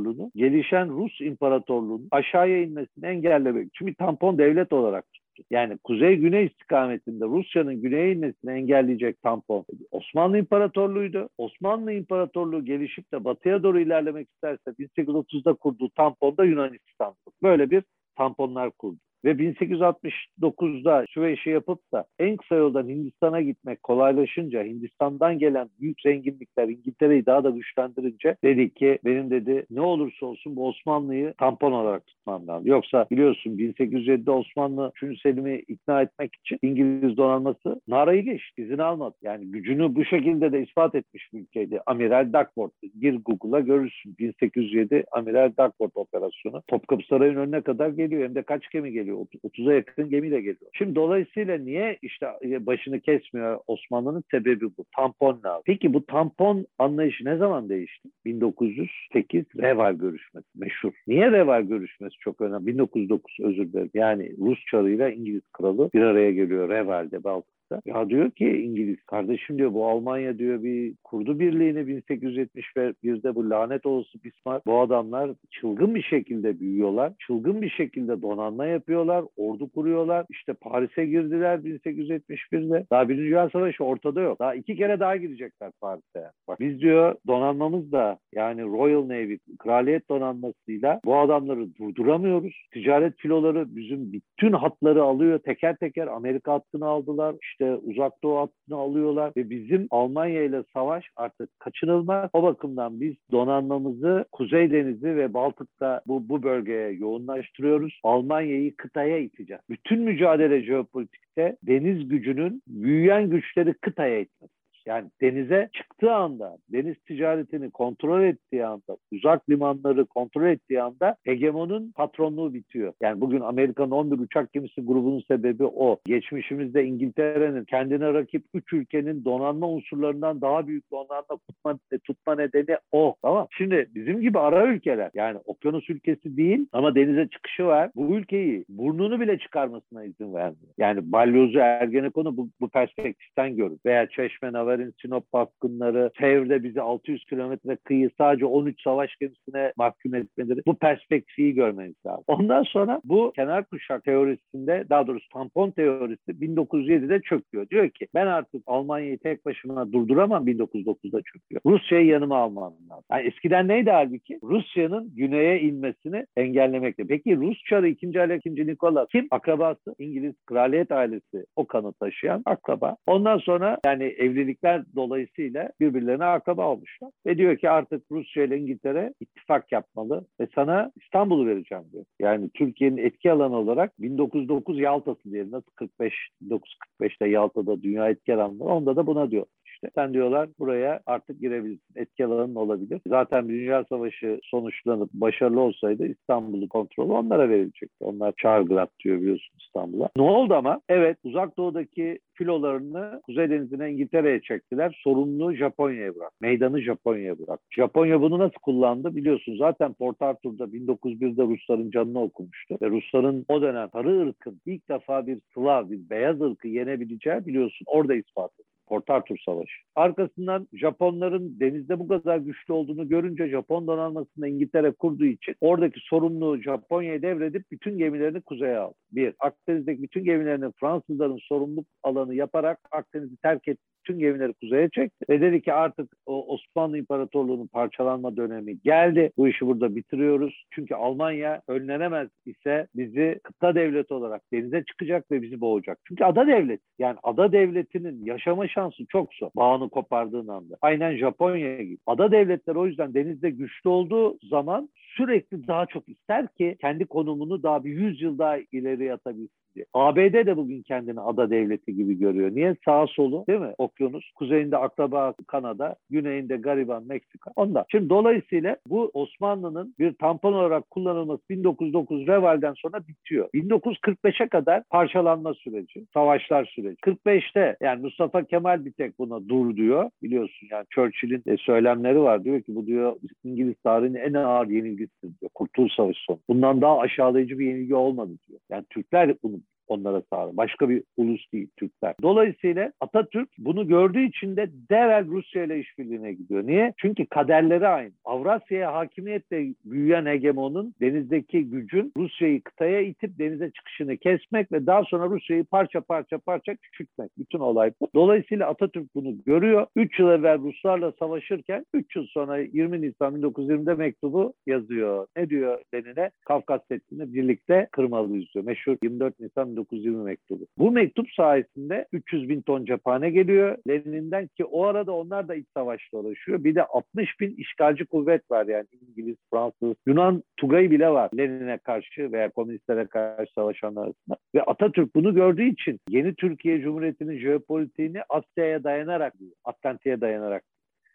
İmparatorluğu'nu gelişen Rus İmparatorluğu'nun aşağıya inmesini engellemek. Çünkü tampon devlet olarak tuttu. Yani kuzey-güney istikametinde Rusya'nın güneye inmesini engelleyecek tampon Osmanlı İmparatorluğu'ydu. Osmanlı İmparatorluğu gelişip de batıya doğru ilerlemek isterse 1830'da kurduğu tampon da Yunanistan'dı. Böyle bir tamponlar kurdu ve 1869'da şu işi yapıp da en kısa yoldan Hindistan'a gitmek kolaylaşınca Hindistan'dan gelen büyük zenginlikler İngiltere'yi daha da güçlendirince dedi ki benim dedi ne olursa olsun bu Osmanlı'yı tampon olarak tutmam lazım. Yoksa biliyorsun 1807'de Osmanlı 3. Selim'i ikna etmek için İngiliz donanması Nara'yı geçti. izin almadı. Yani gücünü bu şekilde de ispat etmiş bir ülkeydi. Amiral Duckworth. Gir Google'a görürsün. 1807 Amiral Duckworth operasyonu. Topkapı Sarayı'nın önüne kadar geliyor. Hem de kaç gemi geliyor? 30'a yakın gemi de geliyor. Şimdi dolayısıyla niye işte e, başını kesmiyor Osmanlı'nın sebebi bu. Tampon lazım. Peki bu tampon anlayışı ne zaman değişti? 1908 Reval görüşmesi meşhur. Niye Reval görüşmesi çok önemli? 1909 özür dilerim. Yani Rus çarıyla İngiliz kralı bir araya geliyor Reval'de Baltık Ya diyor ki İngiliz kardeşim diyor bu Almanya diyor bir kurdu birliğini 1871'de bu lanet olası Bismarck. Bu adamlar çılgın bir şekilde büyüyorlar. Çılgın bir şekilde donanma yapıyorlar. Ordu kuruyorlar. İşte Paris'e girdiler 1871'de. Daha Birinci Dünya Savaşı ortada yok. Daha iki kere daha girecekler Paris'e. Bak biz diyor donanmamız da yani Royal Navy, kraliyet donanmasıyla bu adamları durduramıyoruz. Ticaret filoları bizim bütün hatları alıyor. Teker teker Amerika hattını aldılar. İşte uzak doğu hattını alıyorlar ve bizim Almanya ile savaş artık kaçınılmaz. O bakımdan biz donanmamızı Kuzey Denizi ve Baltık'ta bu, bu bölgeye yoğunlaştırıyoruz. Almanya'yı kıtaya iteceğiz. Bütün mücadele jeopolitikte deniz gücünün büyüyen güçleri kıtaya itmesi. Yani denize çıktığı anda, deniz ticaretini kontrol ettiği anda, uzak limanları kontrol ettiği anda hegemonun patronluğu bitiyor. Yani bugün Amerika'nın 11 uçak gemisi grubunun sebebi o. Geçmişimizde İngiltere'nin kendine rakip 3 ülkenin donanma unsurlarından daha büyük donanma tutma, tutma nedeni o. Tamam Şimdi bizim gibi ara ülkeler yani okyanus ülkesi değil ama denize çıkışı var. Bu ülkeyi burnunu bile çıkarmasına izin vermiyor. Yani Balyozu Ergenekon'u bu, bu perspektiften görür. Veya Çeşme Nava Haber'in Sinop baskınları, Sevr'de bizi 600 kilometre kıyı sadece 13 savaş gemisine mahkum etmeleri bu perspektifi görmeniz lazım. Ondan sonra bu kenar kuşak teorisinde daha doğrusu tampon teorisi 1907'de çöküyor. Diyor ki ben artık Almanya'yı tek başıma durduramam 1909'da çöküyor. Rusya'yı yanıma almam lazım. Yani eskiden neydi halbuki? Rusya'nın güneye inmesini engellemekti. Peki Rus çarı 2. Ali 2. Nikola kim? Akrabası. İngiliz kraliyet ailesi o kanı taşıyan akraba. Ondan sonra yani evlilik ilişkiler dolayısıyla birbirlerine akraba olmuşlar. Ve diyor ki artık Rusya ile İngiltere ittifak yapmalı ve sana İstanbul'u vereceğim diyor. Yani Türkiye'nin etki alanı olarak 1909 Yalta'sı diyelim. Nasıl 45, 1945'te Yalta'da dünya etki alanı Onda da buna diyor işte. Sen diyorlar buraya artık girebilirsin. Etki alanın olabilir. Zaten Dünya Savaşı sonuçlanıp başarılı olsaydı İstanbul'u kontrolü onlara verilecekti. Onlar Çargrad diyor biliyorsun İstanbul'a. Ne oldu ama? Evet uzak doğudaki filolarını Kuzey Denizi'ne İngiltere'ye çektiler. Sorumluluğu Japonya'ya bırak. Meydanı Japonya'ya bırak. Japonya bunu nasıl kullandı biliyorsun. Zaten Port Arthur'da 1901'de Rusların canını okumuştu. Ve Rusların o dönem sarı ırkın ilk defa bir Slav, bir beyaz ırkı yenebileceği biliyorsun. Orada ispat edildi. Port Arthur Savaşı. Arkasından Japonların denizde bu kadar güçlü olduğunu görünce Japon donanmasını İngiltere kurduğu için oradaki sorumluluğu Japonya'ya devredip bütün gemilerini kuzeye aldı. Bir, Akdeniz'deki bütün gemilerini Fransızların sorumluluk alanı yaparak Akdeniz'i terk etti bütün gemileri kuzeye çekti. Ve dedi ki artık o Osmanlı İmparatorluğu'nun parçalanma dönemi geldi. Bu işi burada bitiriyoruz. Çünkü Almanya önlenemez ise bizi kıta devleti olarak denize çıkacak ve bizi boğacak. Çünkü ada devlet. Yani ada devletinin yaşama şansı çok zor. Bağını kopardığın anda. Aynen Japonya gibi. Ada devletler o yüzden denizde güçlü olduğu zaman sürekli daha çok ister ki kendi konumunu daha bir 100 yıl daha ileriye atabilsin diye. ABD de bugün kendini ada devleti gibi görüyor. Niye? Sağ solu değil mi? Okyanus. Kuzeyinde akraba Kanada, güneyinde gariban Meksika. Onda. Şimdi dolayısıyla bu Osmanlı'nın bir tampon olarak kullanılması 1909 Reval'den sonra bitiyor. 1945'e kadar parçalanma süreci, savaşlar süreci. 45'te yani Mustafa Kemal bir tek buna dur diyor. Biliyorsun yani Churchill'in e, söylemleri var. Diyor ki bu diyor İngiliz tarihinin en ağır yenilgisidir diyor. Kurtuluş Savaşı sonu. Bundan daha aşağılayıcı bir yenilgi olmadı diyor. Yani Türkler bunu onlara sağlar. Başka bir ulus değil Türkler. Dolayısıyla Atatürk bunu gördüğü için de derhal Rusya ile işbirliğine gidiyor. Niye? Çünkü kaderleri aynı. Avrasya'ya hakimiyetle büyüyen hegemonun denizdeki gücün Rusya'yı kıtaya itip denize çıkışını kesmek ve daha sonra Rusya'yı parça parça parça küçültmek. Bütün olay bu. Dolayısıyla Atatürk bunu görüyor. 3 yıl evvel Ruslarla savaşırken 3 yıl sonra 20 Nisan 1920'de mektubu yazıyor. Ne diyor Lenin'e? Kafkas Seddi'ni birlikte kırmalıyız diyor. Meşhur 24 Nisan 1920 mektubu. Bu mektup sayesinde 300 bin ton cephane geliyor Lenin'den ki o arada onlar da iç savaşla uğraşıyor. Bir de 60 bin işgalci kuvvet var yani İngiliz, Fransız, Yunan Tugay bile var Lenin'e karşı veya komünistlere karşı savaşanlar arasında. Ve Atatürk bunu gördüğü için yeni Türkiye Cumhuriyeti'nin jeopolitiğini Asya'ya dayanarak, Atlantik'e dayanarak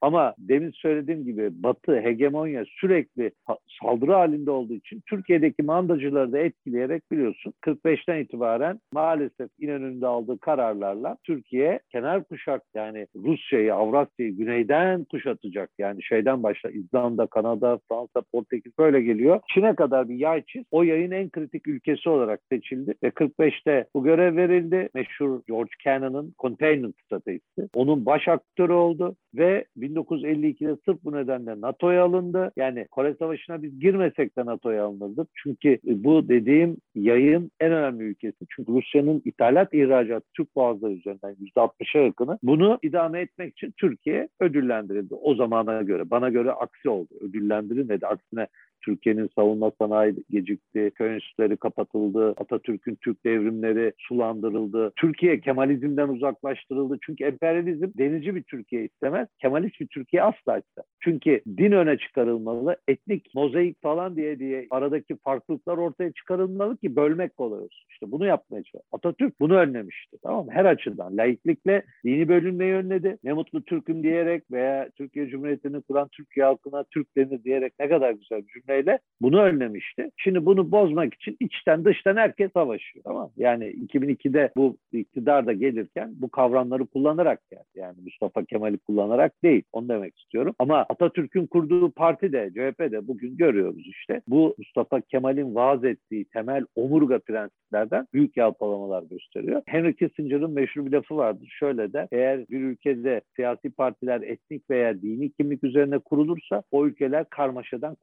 Ama demin söylediğim gibi Batı hegemonya sürekli saldırı halinde olduğu için Türkiye'deki mandacıları da etkileyerek biliyorsun 45'ten itibaren maalesef İnönü'nün aldığı kararlarla Türkiye kenar kuşak yani Rusya'yı, Avrasya'yı güneyden kuşatacak. Yani şeyden başla İzlanda, Kanada, Fransa, Portekiz böyle geliyor. Çin'e kadar bir yay çiz. O yayın en kritik ülkesi olarak seçildi ve 45'te bu görev verildi. Meşhur George Cannon'ın containment stratejisi. Onun baş aktörü oldu ve 1952'de sırf bu nedenle NATO'ya alındı. Yani Kore Savaşı'na biz girmesek de NATO'ya alınırdık. Çünkü bu dediğim yayın en önemli ülkesi. Çünkü Rusya'nın ithalat ihracat Türk boğazları üzerinden %60'a yakını. Bunu idame etmek için Türkiye ödüllendirildi o zamana göre. Bana göre aksi oldu. Ödüllendirilmedi. Aksine Türkiye'nin savunma sanayi gecikti, köy enstitüleri kapatıldı, Atatürk'ün Türk devrimleri sulandırıldı. Türkiye Kemalizmden uzaklaştırıldı. Çünkü emperyalizm denizci bir Türkiye istemez, Kemalist bir Türkiye asla istemez. Çünkü din öne çıkarılmalı, etnik mozaik falan diye diye aradaki farklılıklar ortaya çıkarılmalı ki bölmek kolay olsun. İşte bunu yapmaya çalışıyor. Atatürk bunu önlemişti. Tamam mı? Her açıdan. Laiklikle dini bölünmeyi önledi. Ne mutlu Türk'üm diyerek veya Türkiye Cumhuriyeti'ni kuran Türkiye halkına Türk denir diyerek ne kadar güzel bir cümleyle bunu önlemişti. Şimdi bunu bozmak için içten dıştan herkes savaşıyor. Tamam Yani 2002'de bu iktidar da gelirken bu kavramları kullanarak geldi. Yani Mustafa Kemal'i kullanarak değil. Onu demek istiyorum. Ama Atatürk'ün kurduğu parti de CHP de bugün görüyoruz işte. Bu Mustafa Kemal'in vaaz ettiği temel omurga prensiplerden büyük yalpalamalar gösteriyor. Henry Kissinger'ın meşhur bir lafı vardır. Şöyle de eğer bir ülkede siyasi partiler etnik veya dini kimlik üzerine kurulursa o ülkeler karmaşadan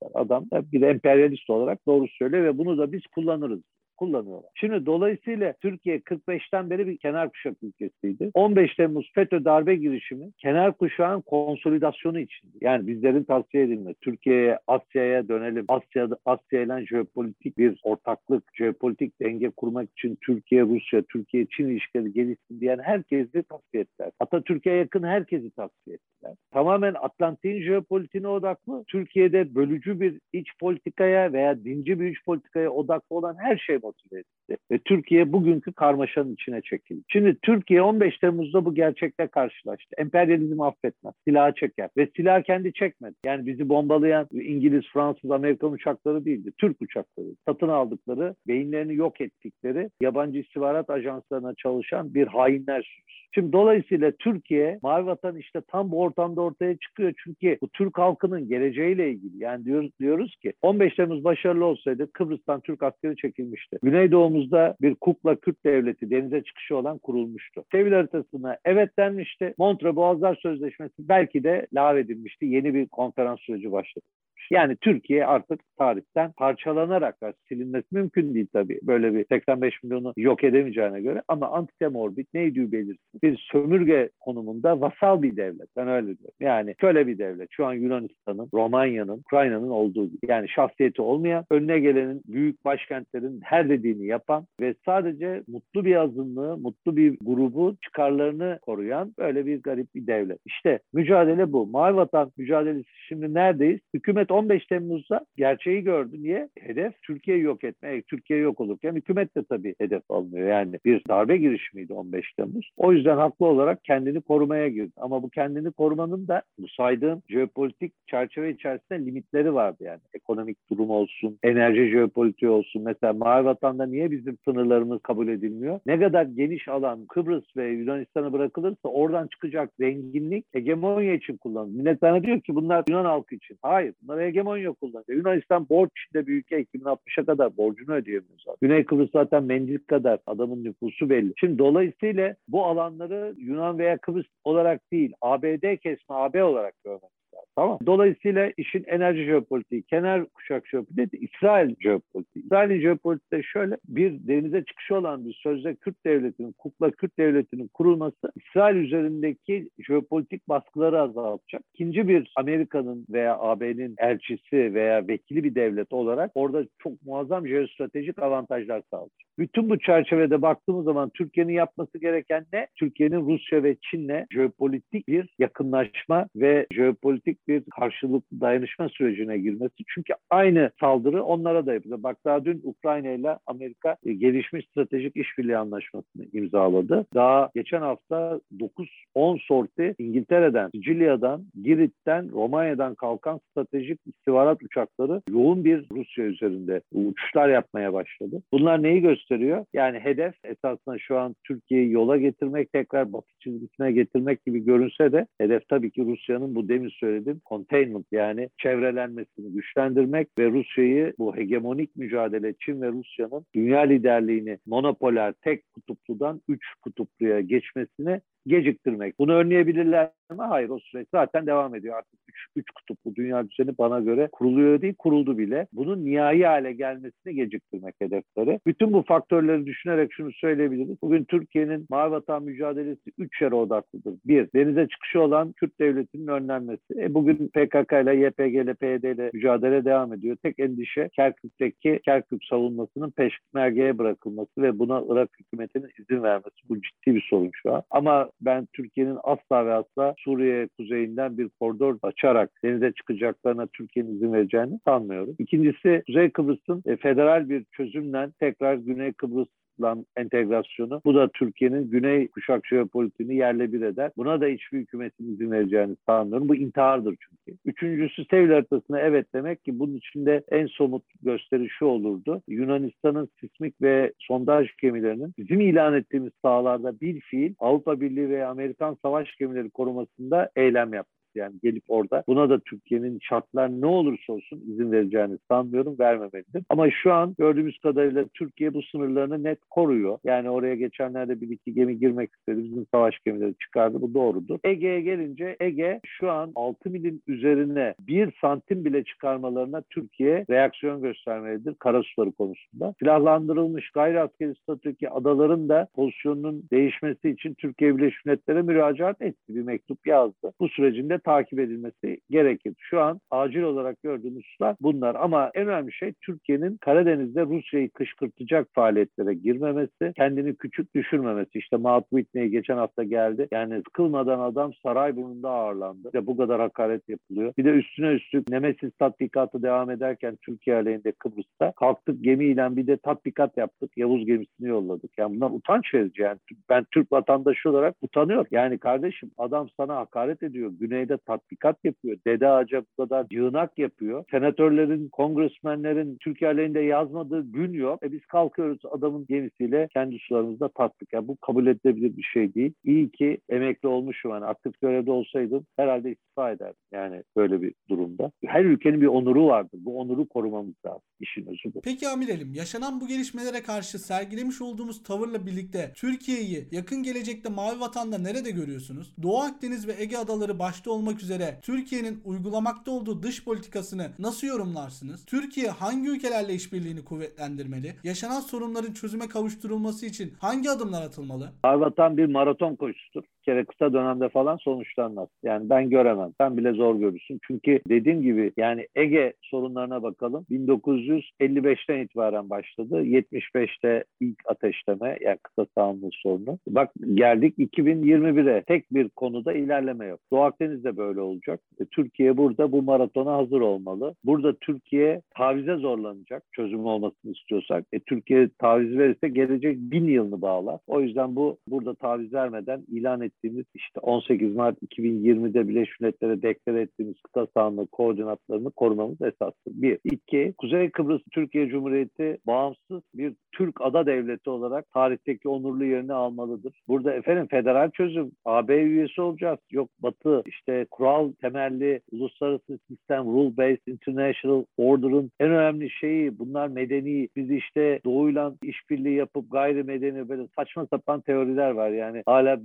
kurtulamazlar. Adam da bir emperyalist olarak doğru söylüyor ve bunu da biz kullanırız kullanıyorlar. Şimdi dolayısıyla Türkiye 45'ten beri bir kenar kuşak ülkesiydi. 15 Temmuz FETÖ darbe girişimi kenar kuşağın konsolidasyonu içindi. Yani bizlerin tavsiye edilme. Türkiye'ye, Asya'ya dönelim. Asya'da Asya ile jeopolitik bir ortaklık, jeopolitik denge kurmak için Türkiye, Rusya, Türkiye, Çin ilişkileri gelişsin diyen herkesi tavsiye ettiler. Atatürk'e yakın herkesi tavsiye ettiler. Tamamen Atlantik'in jeopolitiğine odaklı, Türkiye'de bölücü bir iç politikaya veya dinci bir iç politikaya odaklı olan her şey motive etti. Ve Türkiye bugünkü karmaşanın içine çekildi. Şimdi Türkiye 15 Temmuz'da bu gerçekle karşılaştı. Emperyalizm affetmez. Silahı çeker. Ve silah kendi çekmedi. Yani bizi bombalayan İngiliz, Fransız, Amerikan uçakları değildi. Türk uçakları. Satın aldıkları, beyinlerini yok ettikleri yabancı istihbarat ajanslarına çalışan bir hainler sürüsü. Şimdi dolayısıyla Türkiye Mavi Vatan işte tam bu ortamda ortaya çıkıyor. Çünkü bu Türk halkının geleceğiyle ilgili. Yani diyoruz, diyoruz ki 15 Temmuz başarılı olsaydı Kıbrıs'tan Türk askeri çekilmişti. Güneydoğumuzda bir kukla Kürt devleti denize çıkışı olan kurulmuştu. Sevil haritasına evet denmişti. Montre Boğazlar Sözleşmesi belki de lağvedilmişti. Yeni bir konferans süreci başladı. Yani Türkiye artık tarihten parçalanarak silinmesi mümkün değil tabii. Böyle bir 85 milyonu yok edemeyeceğine göre ama Antitem Orbit neydi belirsin. Bir sömürge konumunda vasal bir devlet. Ben öyle diyorum. Yani şöyle bir devlet. Şu an Yunanistan'ın, Romanya'nın, Ukrayna'nın olduğu gibi. Yani şahsiyeti olmayan, önüne gelenin büyük başkentlerin her dediğini yapan ve sadece mutlu bir azınlığı, mutlu bir grubu çıkarlarını koruyan böyle bir garip bir devlet. İşte mücadele bu. Mavi Vatan mücadelesi şimdi neredeyiz? Hükümet 15 Temmuz'da gerçeği gördü. Niye? Hedef Türkiye'yi yok etme. Türkiye yok olurken hükümet de tabii hedef alınıyor. Yani bir darbe girişimiydi 15 Temmuz. O yüzden haklı olarak kendini korumaya girdi. Ama bu kendini korumanın da bu saydığım jeopolitik çerçeve içerisinde limitleri vardı yani. Ekonomik durum olsun, enerji jeopolitiği olsun. Mesela Mavi Vatan'da niye bizim sınırlarımız kabul edilmiyor? Ne kadar geniş alan Kıbrıs ve Yunanistan'a bırakılırsa oradan çıkacak zenginlik hegemonya için kullanılır. Millet sana diyor ki bunlar Yunan halkı için. Hayır. Bunlar hegemonya kullanıyor. Yunanistan borç içinde bir ülke 2060'a kadar borcunu ödeyemiyor zaten. Güney Kıbrıs zaten mendil kadar adamın nüfusu belli. Şimdi dolayısıyla bu alanları Yunan veya Kıbrıs olarak değil ABD kesme AB olarak görmek Tamam. Dolayısıyla işin enerji jeopolitiği, kenar kuşak jeopolitiği, İsrail jeopolitiği. İsrail'in jeopolitiği şöyle bir denize çıkışı olan bir sözde Kürt devletinin, kukla Kürt devletinin kurulması İsrail üzerindeki jeopolitik baskıları azaltacak. İkinci bir Amerika'nın veya AB'nin elçisi veya vekili bir devlet olarak orada çok muazzam jeostratejik avantajlar sağlayacak. Bütün bu çerçevede baktığımız zaman Türkiye'nin yapması gereken ne? Türkiye'nin Rusya ve Çin'le jeopolitik bir yakınlaşma ve jeopolitik politik bir karşılıklı dayanışma sürecine girmesi. Çünkü aynı saldırı onlara da yapılıyor. Bak daha dün Ukrayna ile Amerika e, gelişmiş stratejik işbirliği anlaşmasını imzaladı. Daha geçen hafta 9-10 sorti İngiltere'den, Sicilya'dan, Girit'ten, Romanya'dan kalkan stratejik istihbarat uçakları yoğun bir Rusya üzerinde uçuşlar yapmaya başladı. Bunlar neyi gösteriyor? Yani hedef esasında şu an Türkiye'yi yola getirmek, tekrar batı çizgisine getirmek gibi görünse de hedef tabii ki Rusya'nın bu demin söylediğim containment yani çevrelenmesini güçlendirmek ve Rusya'yı bu hegemonik mücadele Çin ve Rusya'nın dünya liderliğini monopoler tek kutupludan üç kutupluya geçmesini geciktirmek. Bunu önleyebilirler mi? Hayır o süreç zaten devam ediyor. Artık üç, üç kutuplu dünya düzeni bana göre kuruluyor değil, kuruldu bile. Bunun nihai hale gelmesini geciktirmek hedefleri. Bütün bu faktörleri düşünerek şunu söyleyebiliriz. Bugün Türkiye'nin Mavi Vatan mücadelesi üç yere odaklıdır. Bir, denize çıkışı olan Kürt devletinin önlenmesi. E bugün PKK ile, YPG ile, PYD ile mücadele devam ediyor. Tek endişe Kerkük'teki Kerkük savunmasının peşmergeye bırakılması ve buna Irak hükümetinin izin vermesi. Bu ciddi bir sorun şu an. Ama ben Türkiye'nin asla ve asla Suriye kuzeyinden bir koridor açarak denize çıkacaklarına Türkiye'nin izin vereceğini sanmıyorum. İkincisi Kuzey Kıbrıs'ın e, federal bir çözümle tekrar Güney Kıbrıs yapılan entegrasyonu. Bu da Türkiye'nin güney kuşak jeopolitiğini yerle bir eder. Buna da hiçbir hükümetin izin vereceğini sanmıyorum. Bu intihardır çünkü. Üçüncüsü Sevil haritasına evet demek ki bunun içinde en somut gösteri şu olurdu. Yunanistan'ın sismik ve sondaj gemilerinin bizim ilan ettiğimiz sahalarda bir fiil Avrupa Birliği ve Amerikan savaş gemileri korumasında eylem yaptı yani gelip orada. Buna da Türkiye'nin şartlar ne olursa olsun izin vereceğini sanmıyorum, vermemelidir. Ama şu an gördüğümüz kadarıyla Türkiye bu sınırlarını net koruyor. Yani oraya geçenlerde bir iki gemi girmek istedi. Bizim savaş gemileri çıkardı. Bu doğrudur. Ege'ye gelince Ege şu an 6 milin üzerine bir santim bile çıkarmalarına Türkiye reaksiyon göstermelidir karasuları konusunda. Silahlandırılmış gayri askeri statüdeki adaların da pozisyonunun değişmesi için Türkiye Birleşmiş Milletler'e müracaat etti. Bir mektup yazdı. Bu sürecinde takip edilmesi gerekir. Şu an acil olarak gördüğümüz hususlar bunlar ama en önemli şey Türkiye'nin Karadeniz'de Rusya'yı kışkırtacak faaliyetlere girmemesi, kendini küçük düşürmemesi. İşte Maat Whitney geçen hafta geldi. Yani sıkılmadan adam Sarayburnu'nda ağırlandı. İşte bu kadar hakaret yapılıyor. Bir de üstüne üstlük Nemesis tatbikatı devam ederken Türkiye aleyhinde Kıbrıs'ta kalktık gemiyle bir de tatbikat yaptık. Yavuz gemisini yolladık. Yani bunlar utanç verici. Yani ben Türk vatandaşı olarak utanıyorum. Yani kardeşim adam sana hakaret ediyor. Güneyde de tatbikat yapıyor. Dede Ağaca bu kadar yığınak yapıyor. Senatörlerin, kongresmenlerin Türkiye aleyhinde yazmadığı gün yok. E biz kalkıyoruz adamın gemisiyle kendi sularımızda tattık. Yani bu kabul edilebilir bir şey değil. İyi ki emekli olmuşum. Yani aktif görevde olsaydım herhalde istifa ederdim. Yani böyle bir durumda. Her ülkenin bir onuru vardır. Bu onuru korumamız lazım. İşin özü bu. Peki Amirelim, yaşanan bu gelişmelere karşı sergilemiş olduğumuz tavırla birlikte Türkiye'yi yakın gelecekte Mavi Vatan'da nerede görüyorsunuz? Doğu Akdeniz ve Ege adaları başta olmak üzere Türkiye'nin uygulamakta olduğu dış politikasını nasıl yorumlarsınız? Türkiye hangi ülkelerle işbirliğini kuvvetlendirmeli? Yaşanan sorunların çözüme kavuşturulması için hangi adımlar atılmalı? Vatan bir maraton koşusudur. Kere kısa dönemde falan sonuçlanmaz. Yani ben göremem. Sen bile zor görürsün. Çünkü dediğim gibi yani Ege sorunlarına bakalım. 1955'ten itibaren başladı. 75'te ilk ateşleme yani kısa sahanlığı sorunu. Bak geldik 2021'e. Tek bir konuda ilerleme yok. Doğu Akdeniz de böyle olacak. E, Türkiye burada bu maratona hazır olmalı. Burada Türkiye tavize zorlanacak çözüm olmasını istiyorsak. E, Türkiye taviz verirse gelecek bin yılını bağlar. O yüzden bu burada taviz vermeden ilan ettiğimiz işte 18 Mart 2020'de Birleşmiş Milletler'e deklar ettiğimiz kıta sahanlığı koordinatlarını korumamız esastır. Bir. iki Kuzey Kıbrıs Türkiye Cumhuriyeti bağımsız bir Türk ada devleti olarak tarihteki onurlu yerini almalıdır. Burada efendim federal çözüm, AB üyesi olacağız. Yok Batı işte kural temelli uluslararası sistem, rule based international order'ın en önemli şeyi bunlar medeni. Biz işte doğuyla işbirliği yapıp gayrimedeni böyle saçma sapan teoriler var. Yani hala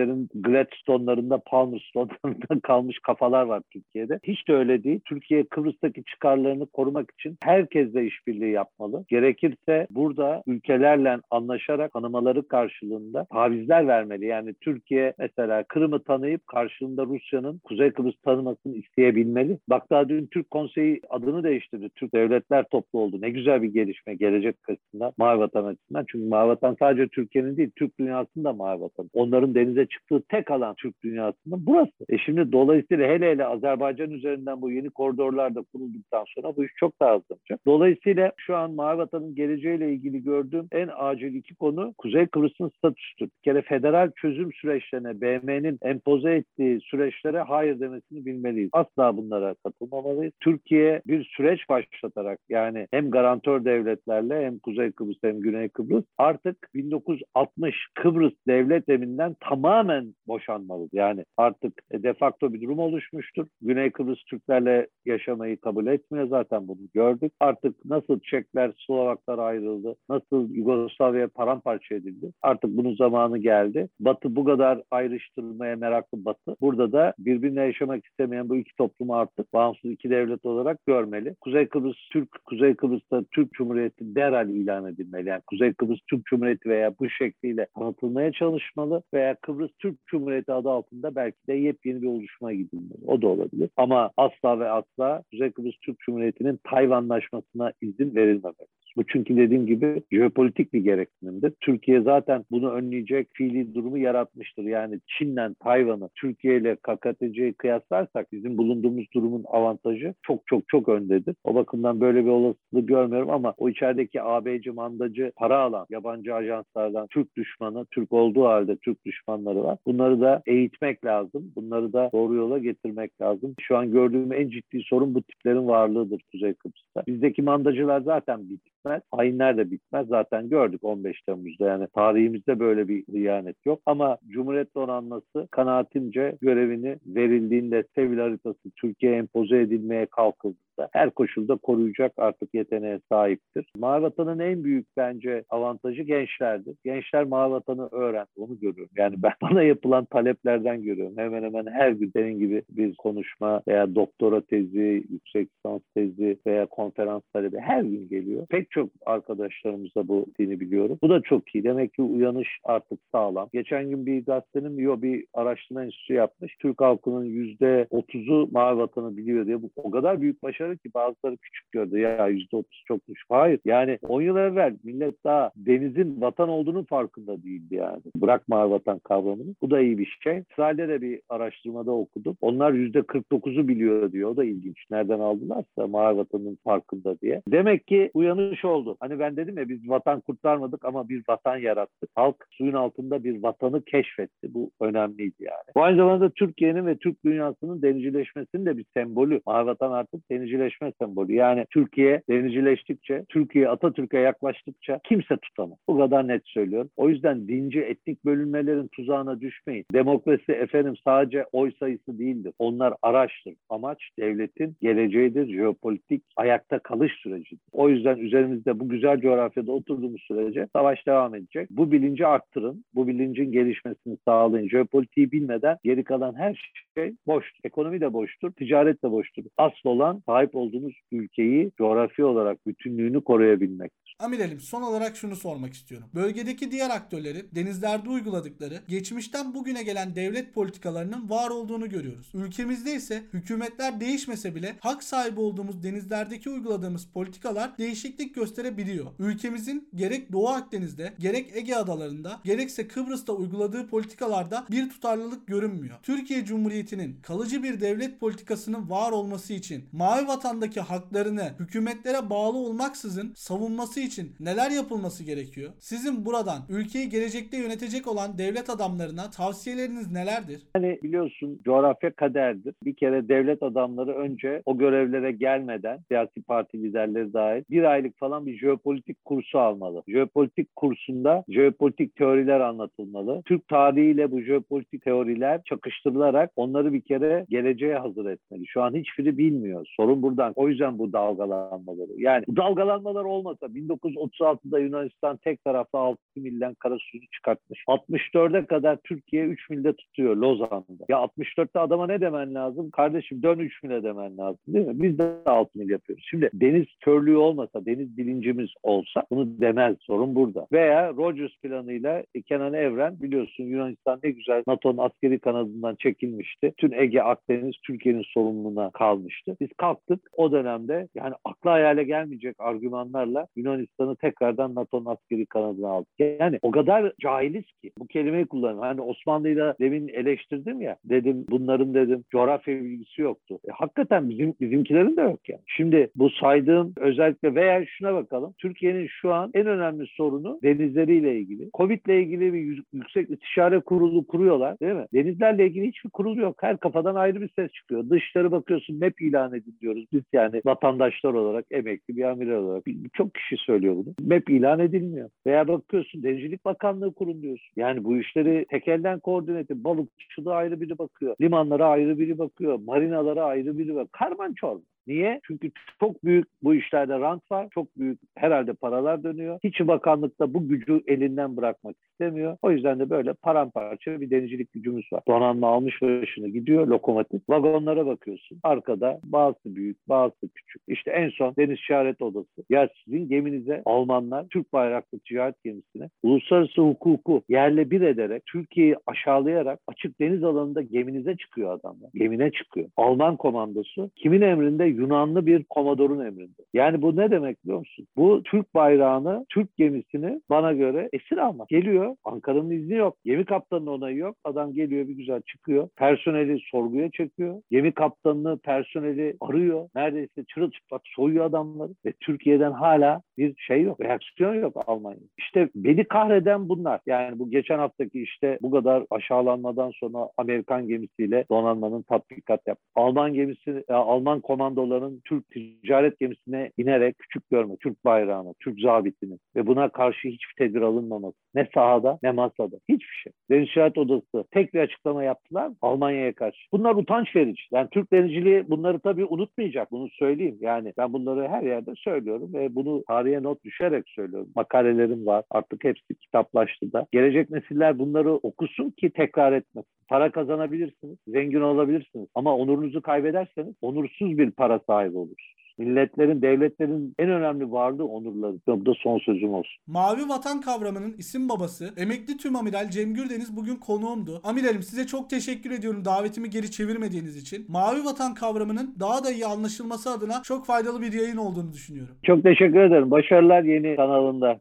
1800'lerin Gladstone'larında, Palmerston'larında kalmış kafalar var Türkiye'de. Hiç de öyle değil. Türkiye Kıbrıs'taki çıkarlarını korumak için herkesle işbirliği yapmalı. Gerekirse burada ülkelerle anlaşarak tanımaları karşılığında tavizler vermeli. Yani Türkiye mesela Kırım'ı tanıyıp karşılığında Rusya'nın Kuzey Kıbrıs tanımasını isteyebilmeli. Bak daha dün Türk Konseyi adını değiştirdi. Türk Devletler Toplu oldu. Ne güzel bir gelişme gelecek açısından, Mavi Vatan açısından. Çünkü Mavi Vatan sadece Türkiye'nin değil, Türk dünyasının da Mavi Vatan. Onların denize çıktığı tek alan Türk dünyasında burası. E şimdi dolayısıyla hele hele Azerbaycan üzerinden bu yeni koridorlar da kurulduktan sonra bu iş çok daha hızlanacak. Dolayısıyla şu an Mavi Vatan'ın geleceğiyle ilgili gördüğüm en acil iki konu Kuzey Kıbrıs'ın statüsüdür. Bir kere federal çözüm süreçlerine BM'nin empoze ettiği süreçlere hayır demesini bilmeliyiz. Asla bunlara katılmamalıyız. Türkiye bir süreç başlatarak yani hem garantör devletlerle hem Kuzey Kıbrıs hem Güney Kıbrıs artık 1960 Kıbrıs devlet deminden tamamen boşanmalı. Yani artık de facto bir durum oluşmuştur. Güney Kıbrıs Türklerle yaşamayı kabul etmiyor zaten bunu gördük. Artık nasıl Çekler, Slovaklar ayrıldı, nasıl Yugoslavya paramparça edildi. Artık bunun zamanı geldi. Batı bu kadar ayrıştırmaya meraklı Batı. Burada da birbirine yaşamak istemeyen bu iki toplumu artık bağımsız iki devlet olarak görmeli. Kuzey Kıbrıs Türk, Kuzey Kıbrıs'ta Türk Cumhuriyeti derhal ilan edilmeli. Yani Kuzey Kıbrıs Türk Cumhuriyeti veya bu şekliyle tanıtılmaya çalışmalı veya Kıbrıs Türk Cumhuriyeti adı altında belki de yepyeni bir oluşuma gidilmeli. O da olabilir. Ama asla ve asla Kuzey Kıbrıs Türk Cumhuriyeti'nin Tayvanlaşmasına izin verilmemeli. Bu çünkü dediğim gibi jeopolitik bir gereksinimdir. Türkiye zaten bunu önleyecek fiili durumu yaratmıştır. Yani Çin'le Tayvan'ı Türkiye ile KKTC'yi kıyaslarsak bizim bulunduğumuz durumun avantajı çok çok çok öndedir. O bakımdan böyle bir olasılığı görmüyorum ama o içerideki AB'ci, mandacı, para alan yabancı ajanslardan Türk düşmanı, Türk olduğu halde Türk düşmanları var. Bunları da eğitmek lazım. Bunları da doğru yola getirmek lazım. Şu an gördüğüm en ciddi sorun bu tiplerin varlığıdır Kuzey Kıbrıs'ta. Bizdeki mandacılar zaten bitti bitmez. Hainler de bitmez. Zaten gördük 15 Temmuz'da yani tarihimizde böyle bir hıyanet yok. Ama Cumhuriyet donanması kanaatimce görevini verildiğinde sevil haritası Türkiye empoze edilmeye kalkıldı da her koşulda koruyacak artık yeteneğe sahiptir. Mavi Vatan'ın en büyük bence avantajı gençlerdir. Gençler Mavi Vatan'ı öğren, onu görüyorum. Yani ben bana yapılan taleplerden görüyorum. Hemen hemen her gün senin gibi bir konuşma veya doktora tezi, yüksek lisans tezi veya konferans talebi her gün geliyor. Pek çok arkadaşlarımız da bu dini biliyorum. Bu da çok iyi. Demek ki uyanış artık sağlam. Geçen gün bir gazetenin yo bir araştırma enstitüsü yapmış. Türk halkının yüzde otuzu Mavi Vatan'ı biliyor diye. Bu o kadar büyük başarı ki bazıları küçük gördü. Ya yüzde otuz çok düşük. Hayır. Yani 10 yıl evvel millet daha denizin vatan olduğunun farkında değildi yani. Bırakma vatan kavramını. Bu da iyi bir şey. İsrail'de de bir araştırmada okudum. Onlar yüzde 49'u biliyor diyor. O da ilginç. Nereden aldılarsa mavi vatanın farkında diye. Demek ki uyanış oldu. Hani ben dedim ya biz vatan kurtarmadık ama bir vatan yarattık. Halk suyun altında bir vatanı keşfetti. Bu önemliydi yani. Bu aynı zamanda Türkiye'nin ve Türk dünyasının denizcileşmesinin de bir sembolü. Mavi artık denizcileşme sembolü. Yani Türkiye denizcileştikçe, Türkiye Atatürk'e yaklaştıkça kimse tutamaz. Bu kadar net söylüyorum. O yüzden dinci etnik bölünmelerin tuzağına düşmeyin. Demokrasi efendim sadece oy sayısı değildir. Onlar araçtır. Amaç devletin geleceğidir, jeopolitik ayakta kalış sürecidir. O yüzden üzerimizde bu güzel coğrafyada oturduğumuz sürece savaş devam edecek. Bu bilinci arttırın. Bu bilincin gelişmesini sağlayın. Jeopolitiği bilmeden geri kalan her şey boştur. Ekonomi de boştur, ticaret de boştur. Asıl olan sahip olduğumuz ülkeyi coğrafi olarak bütünlüğünü koruyabilmek. Amirelim son olarak şunu sormak istiyorum. Bölgedeki diğer aktörlerin denizlerde uyguladıkları geçmişten bugüne gelen devlet politikalarının var olduğunu görüyoruz. Ülkemizde ise hükümetler değişmese bile hak sahibi olduğumuz denizlerdeki uyguladığımız politikalar değişiklik gösterebiliyor. Ülkemizin gerek Doğu Akdeniz'de gerek Ege adalarında gerekse Kıbrıs'ta uyguladığı politikalarda bir tutarlılık görünmüyor. Türkiye Cumhuriyeti'nin kalıcı bir devlet politikasının var olması için mavi vatandaki haklarını hükümetlere bağlı olmaksızın savunması için neler yapılması gerekiyor? Sizin buradan ülkeyi gelecekte yönetecek olan devlet adamlarına tavsiyeleriniz nelerdir? Hani biliyorsun coğrafya kaderdir. Bir kere devlet adamları önce o görevlere gelmeden siyasi parti liderleri dahil bir aylık falan bir jeopolitik kursu almalı. Jeopolitik kursunda jeopolitik teoriler anlatılmalı. Türk tarihiyle bu jeopolitik teoriler çakıştırılarak onları bir kere geleceğe hazır etmeli. Şu an hiçbiri bilmiyor. Sorun buradan. O yüzden bu dalgalanmaları. Yani bu dalgalanmalar olmasa 19 1936'da Yunanistan tek taraflı 6 milden kara suyu çıkartmış. 64'e kadar Türkiye 3 milde tutuyor Lozan'da. Ya 64'te adama ne demen lazım? Kardeşim dön 3 mile demen lazım değil mi? Biz de 6 mil yapıyoruz. Şimdi deniz körlüğü olmasa, deniz bilincimiz olsa bunu demez. Sorun burada. Veya Rogers planıyla Kenan Evren biliyorsun Yunanistan ne güzel NATO'nun askeri kanadından çekilmişti. Tüm Ege, Akdeniz Türkiye'nin sorumluluğuna kalmıştı. Biz kalktık o dönemde yani akla hayale gelmeyecek argümanlarla Yunanistan Yunanistan'ı tekrardan NATO'nun askeri kanadına aldı. Yani o kadar cahiliz ki bu kelimeyi kullanın Hani Osmanlı'yla demin eleştirdim ya. Dedim bunların dedim coğrafya bilgisi yoktu. E, hakikaten bizim bizimkilerin de yok yani. Şimdi bu saydığım özellikle veya şuna bakalım. Türkiye'nin şu an en önemli sorunu denizleriyle ilgili. Covid'le ilgili bir yü- yüksek istişare kurulu kuruyorlar değil mi? Denizlerle ilgili hiçbir kurul yok. Her kafadan ayrı bir ses çıkıyor. Dışları bakıyorsun MEP ilan edin diyoruz. Biz yani vatandaşlar olarak, emekli bir amiral olarak çok kişi söylüyor bunu. MEP ilan edilmiyor. Veya bakıyorsun Denizcilik Bakanlığı kurun diyorsun. Yani bu işleri tekelden koordine edin. Balıkçılığa ayrı biri bakıyor. Limanlara ayrı biri bakıyor. Marinalara ayrı biri bakıyor. Karman çorba. Niye? Çünkü çok büyük bu işlerde rant var. Çok büyük herhalde paralar dönüyor. Hiç bakanlıkta bu gücü elinden bırakmak istemiyor. O yüzden de böyle paramparça bir denizcilik gücümüz var. Donanma almış başını gidiyor lokomotif. Vagonlara bakıyorsun. Arkada bazısı büyük, bazısı küçük. İşte en son Deniz Şaharet Odası. Ya sizin geminize Almanlar Türk bayraklı ticaret gemisine uluslararası hukuku yerle bir ederek Türkiye'yi aşağılayarak açık deniz alanında geminize çıkıyor adamlar. Gemine çıkıyor. Alman komandosu kimin emrinde? Yunanlı bir komodorun emrinde. Yani bu ne demek biliyor musun? Bu Türk bayrağını, Türk gemisini bana göre esir almak. Geliyor. Ankara'nın izni yok. Gemi kaptanının onayı yok. Adam geliyor bir güzel çıkıyor. Personeli sorguya çekiyor. Gemi kaptanını, personeli arıyor. Neredeyse çırılçıplak soyuyor adamları. Ve Türkiye'den hala bir şey yok. Reaksiyon yok Almanya. İşte beni kahreden bunlar. Yani bu geçen haftaki işte bu kadar aşağılanmadan sonra Amerikan gemisiyle donanmanın tatbikat yaptı. Alman gemisi, e, Alman komandoların Türk ticaret gemisine inerek küçük görme, Türk bayrağını, Türk zabitini ve buna karşı hiçbir tedbir alınmaması. Ne sahada ne masada. Hiçbir şey. Deniz Şahit Odası tek bir açıklama yaptılar? Almanya'ya karşı. Bunlar utanç verici. Yani Türk denizciliği bunları tabii unutmayacak. Bunu söyleyeyim. Yani ben bunları her yerde söylüyorum ve bunu tarihe not düşerek söylüyorum. Makalelerim var. Artık hepsi kitaplaştı da. Gelecek nesiller bunları okusun ki tekrar etmesin. Para kazanabilirsiniz, zengin olabilirsiniz ama onurunuzu kaybederseniz onursuz bir para sahibi olursunuz. Milletlerin, devletlerin en önemli varlığı onurları. Bu da son sözüm olsun. Mavi vatan kavramının isim babası emekli tüm amiral Cem Gürdeniz bugün konuğumdu. Amiralim size çok teşekkür ediyorum davetimi geri çevirmediğiniz için. Mavi vatan kavramının daha da iyi anlaşılması adına çok faydalı bir yayın olduğunu düşünüyorum. Çok teşekkür ederim. Başarılar yeni kanalında.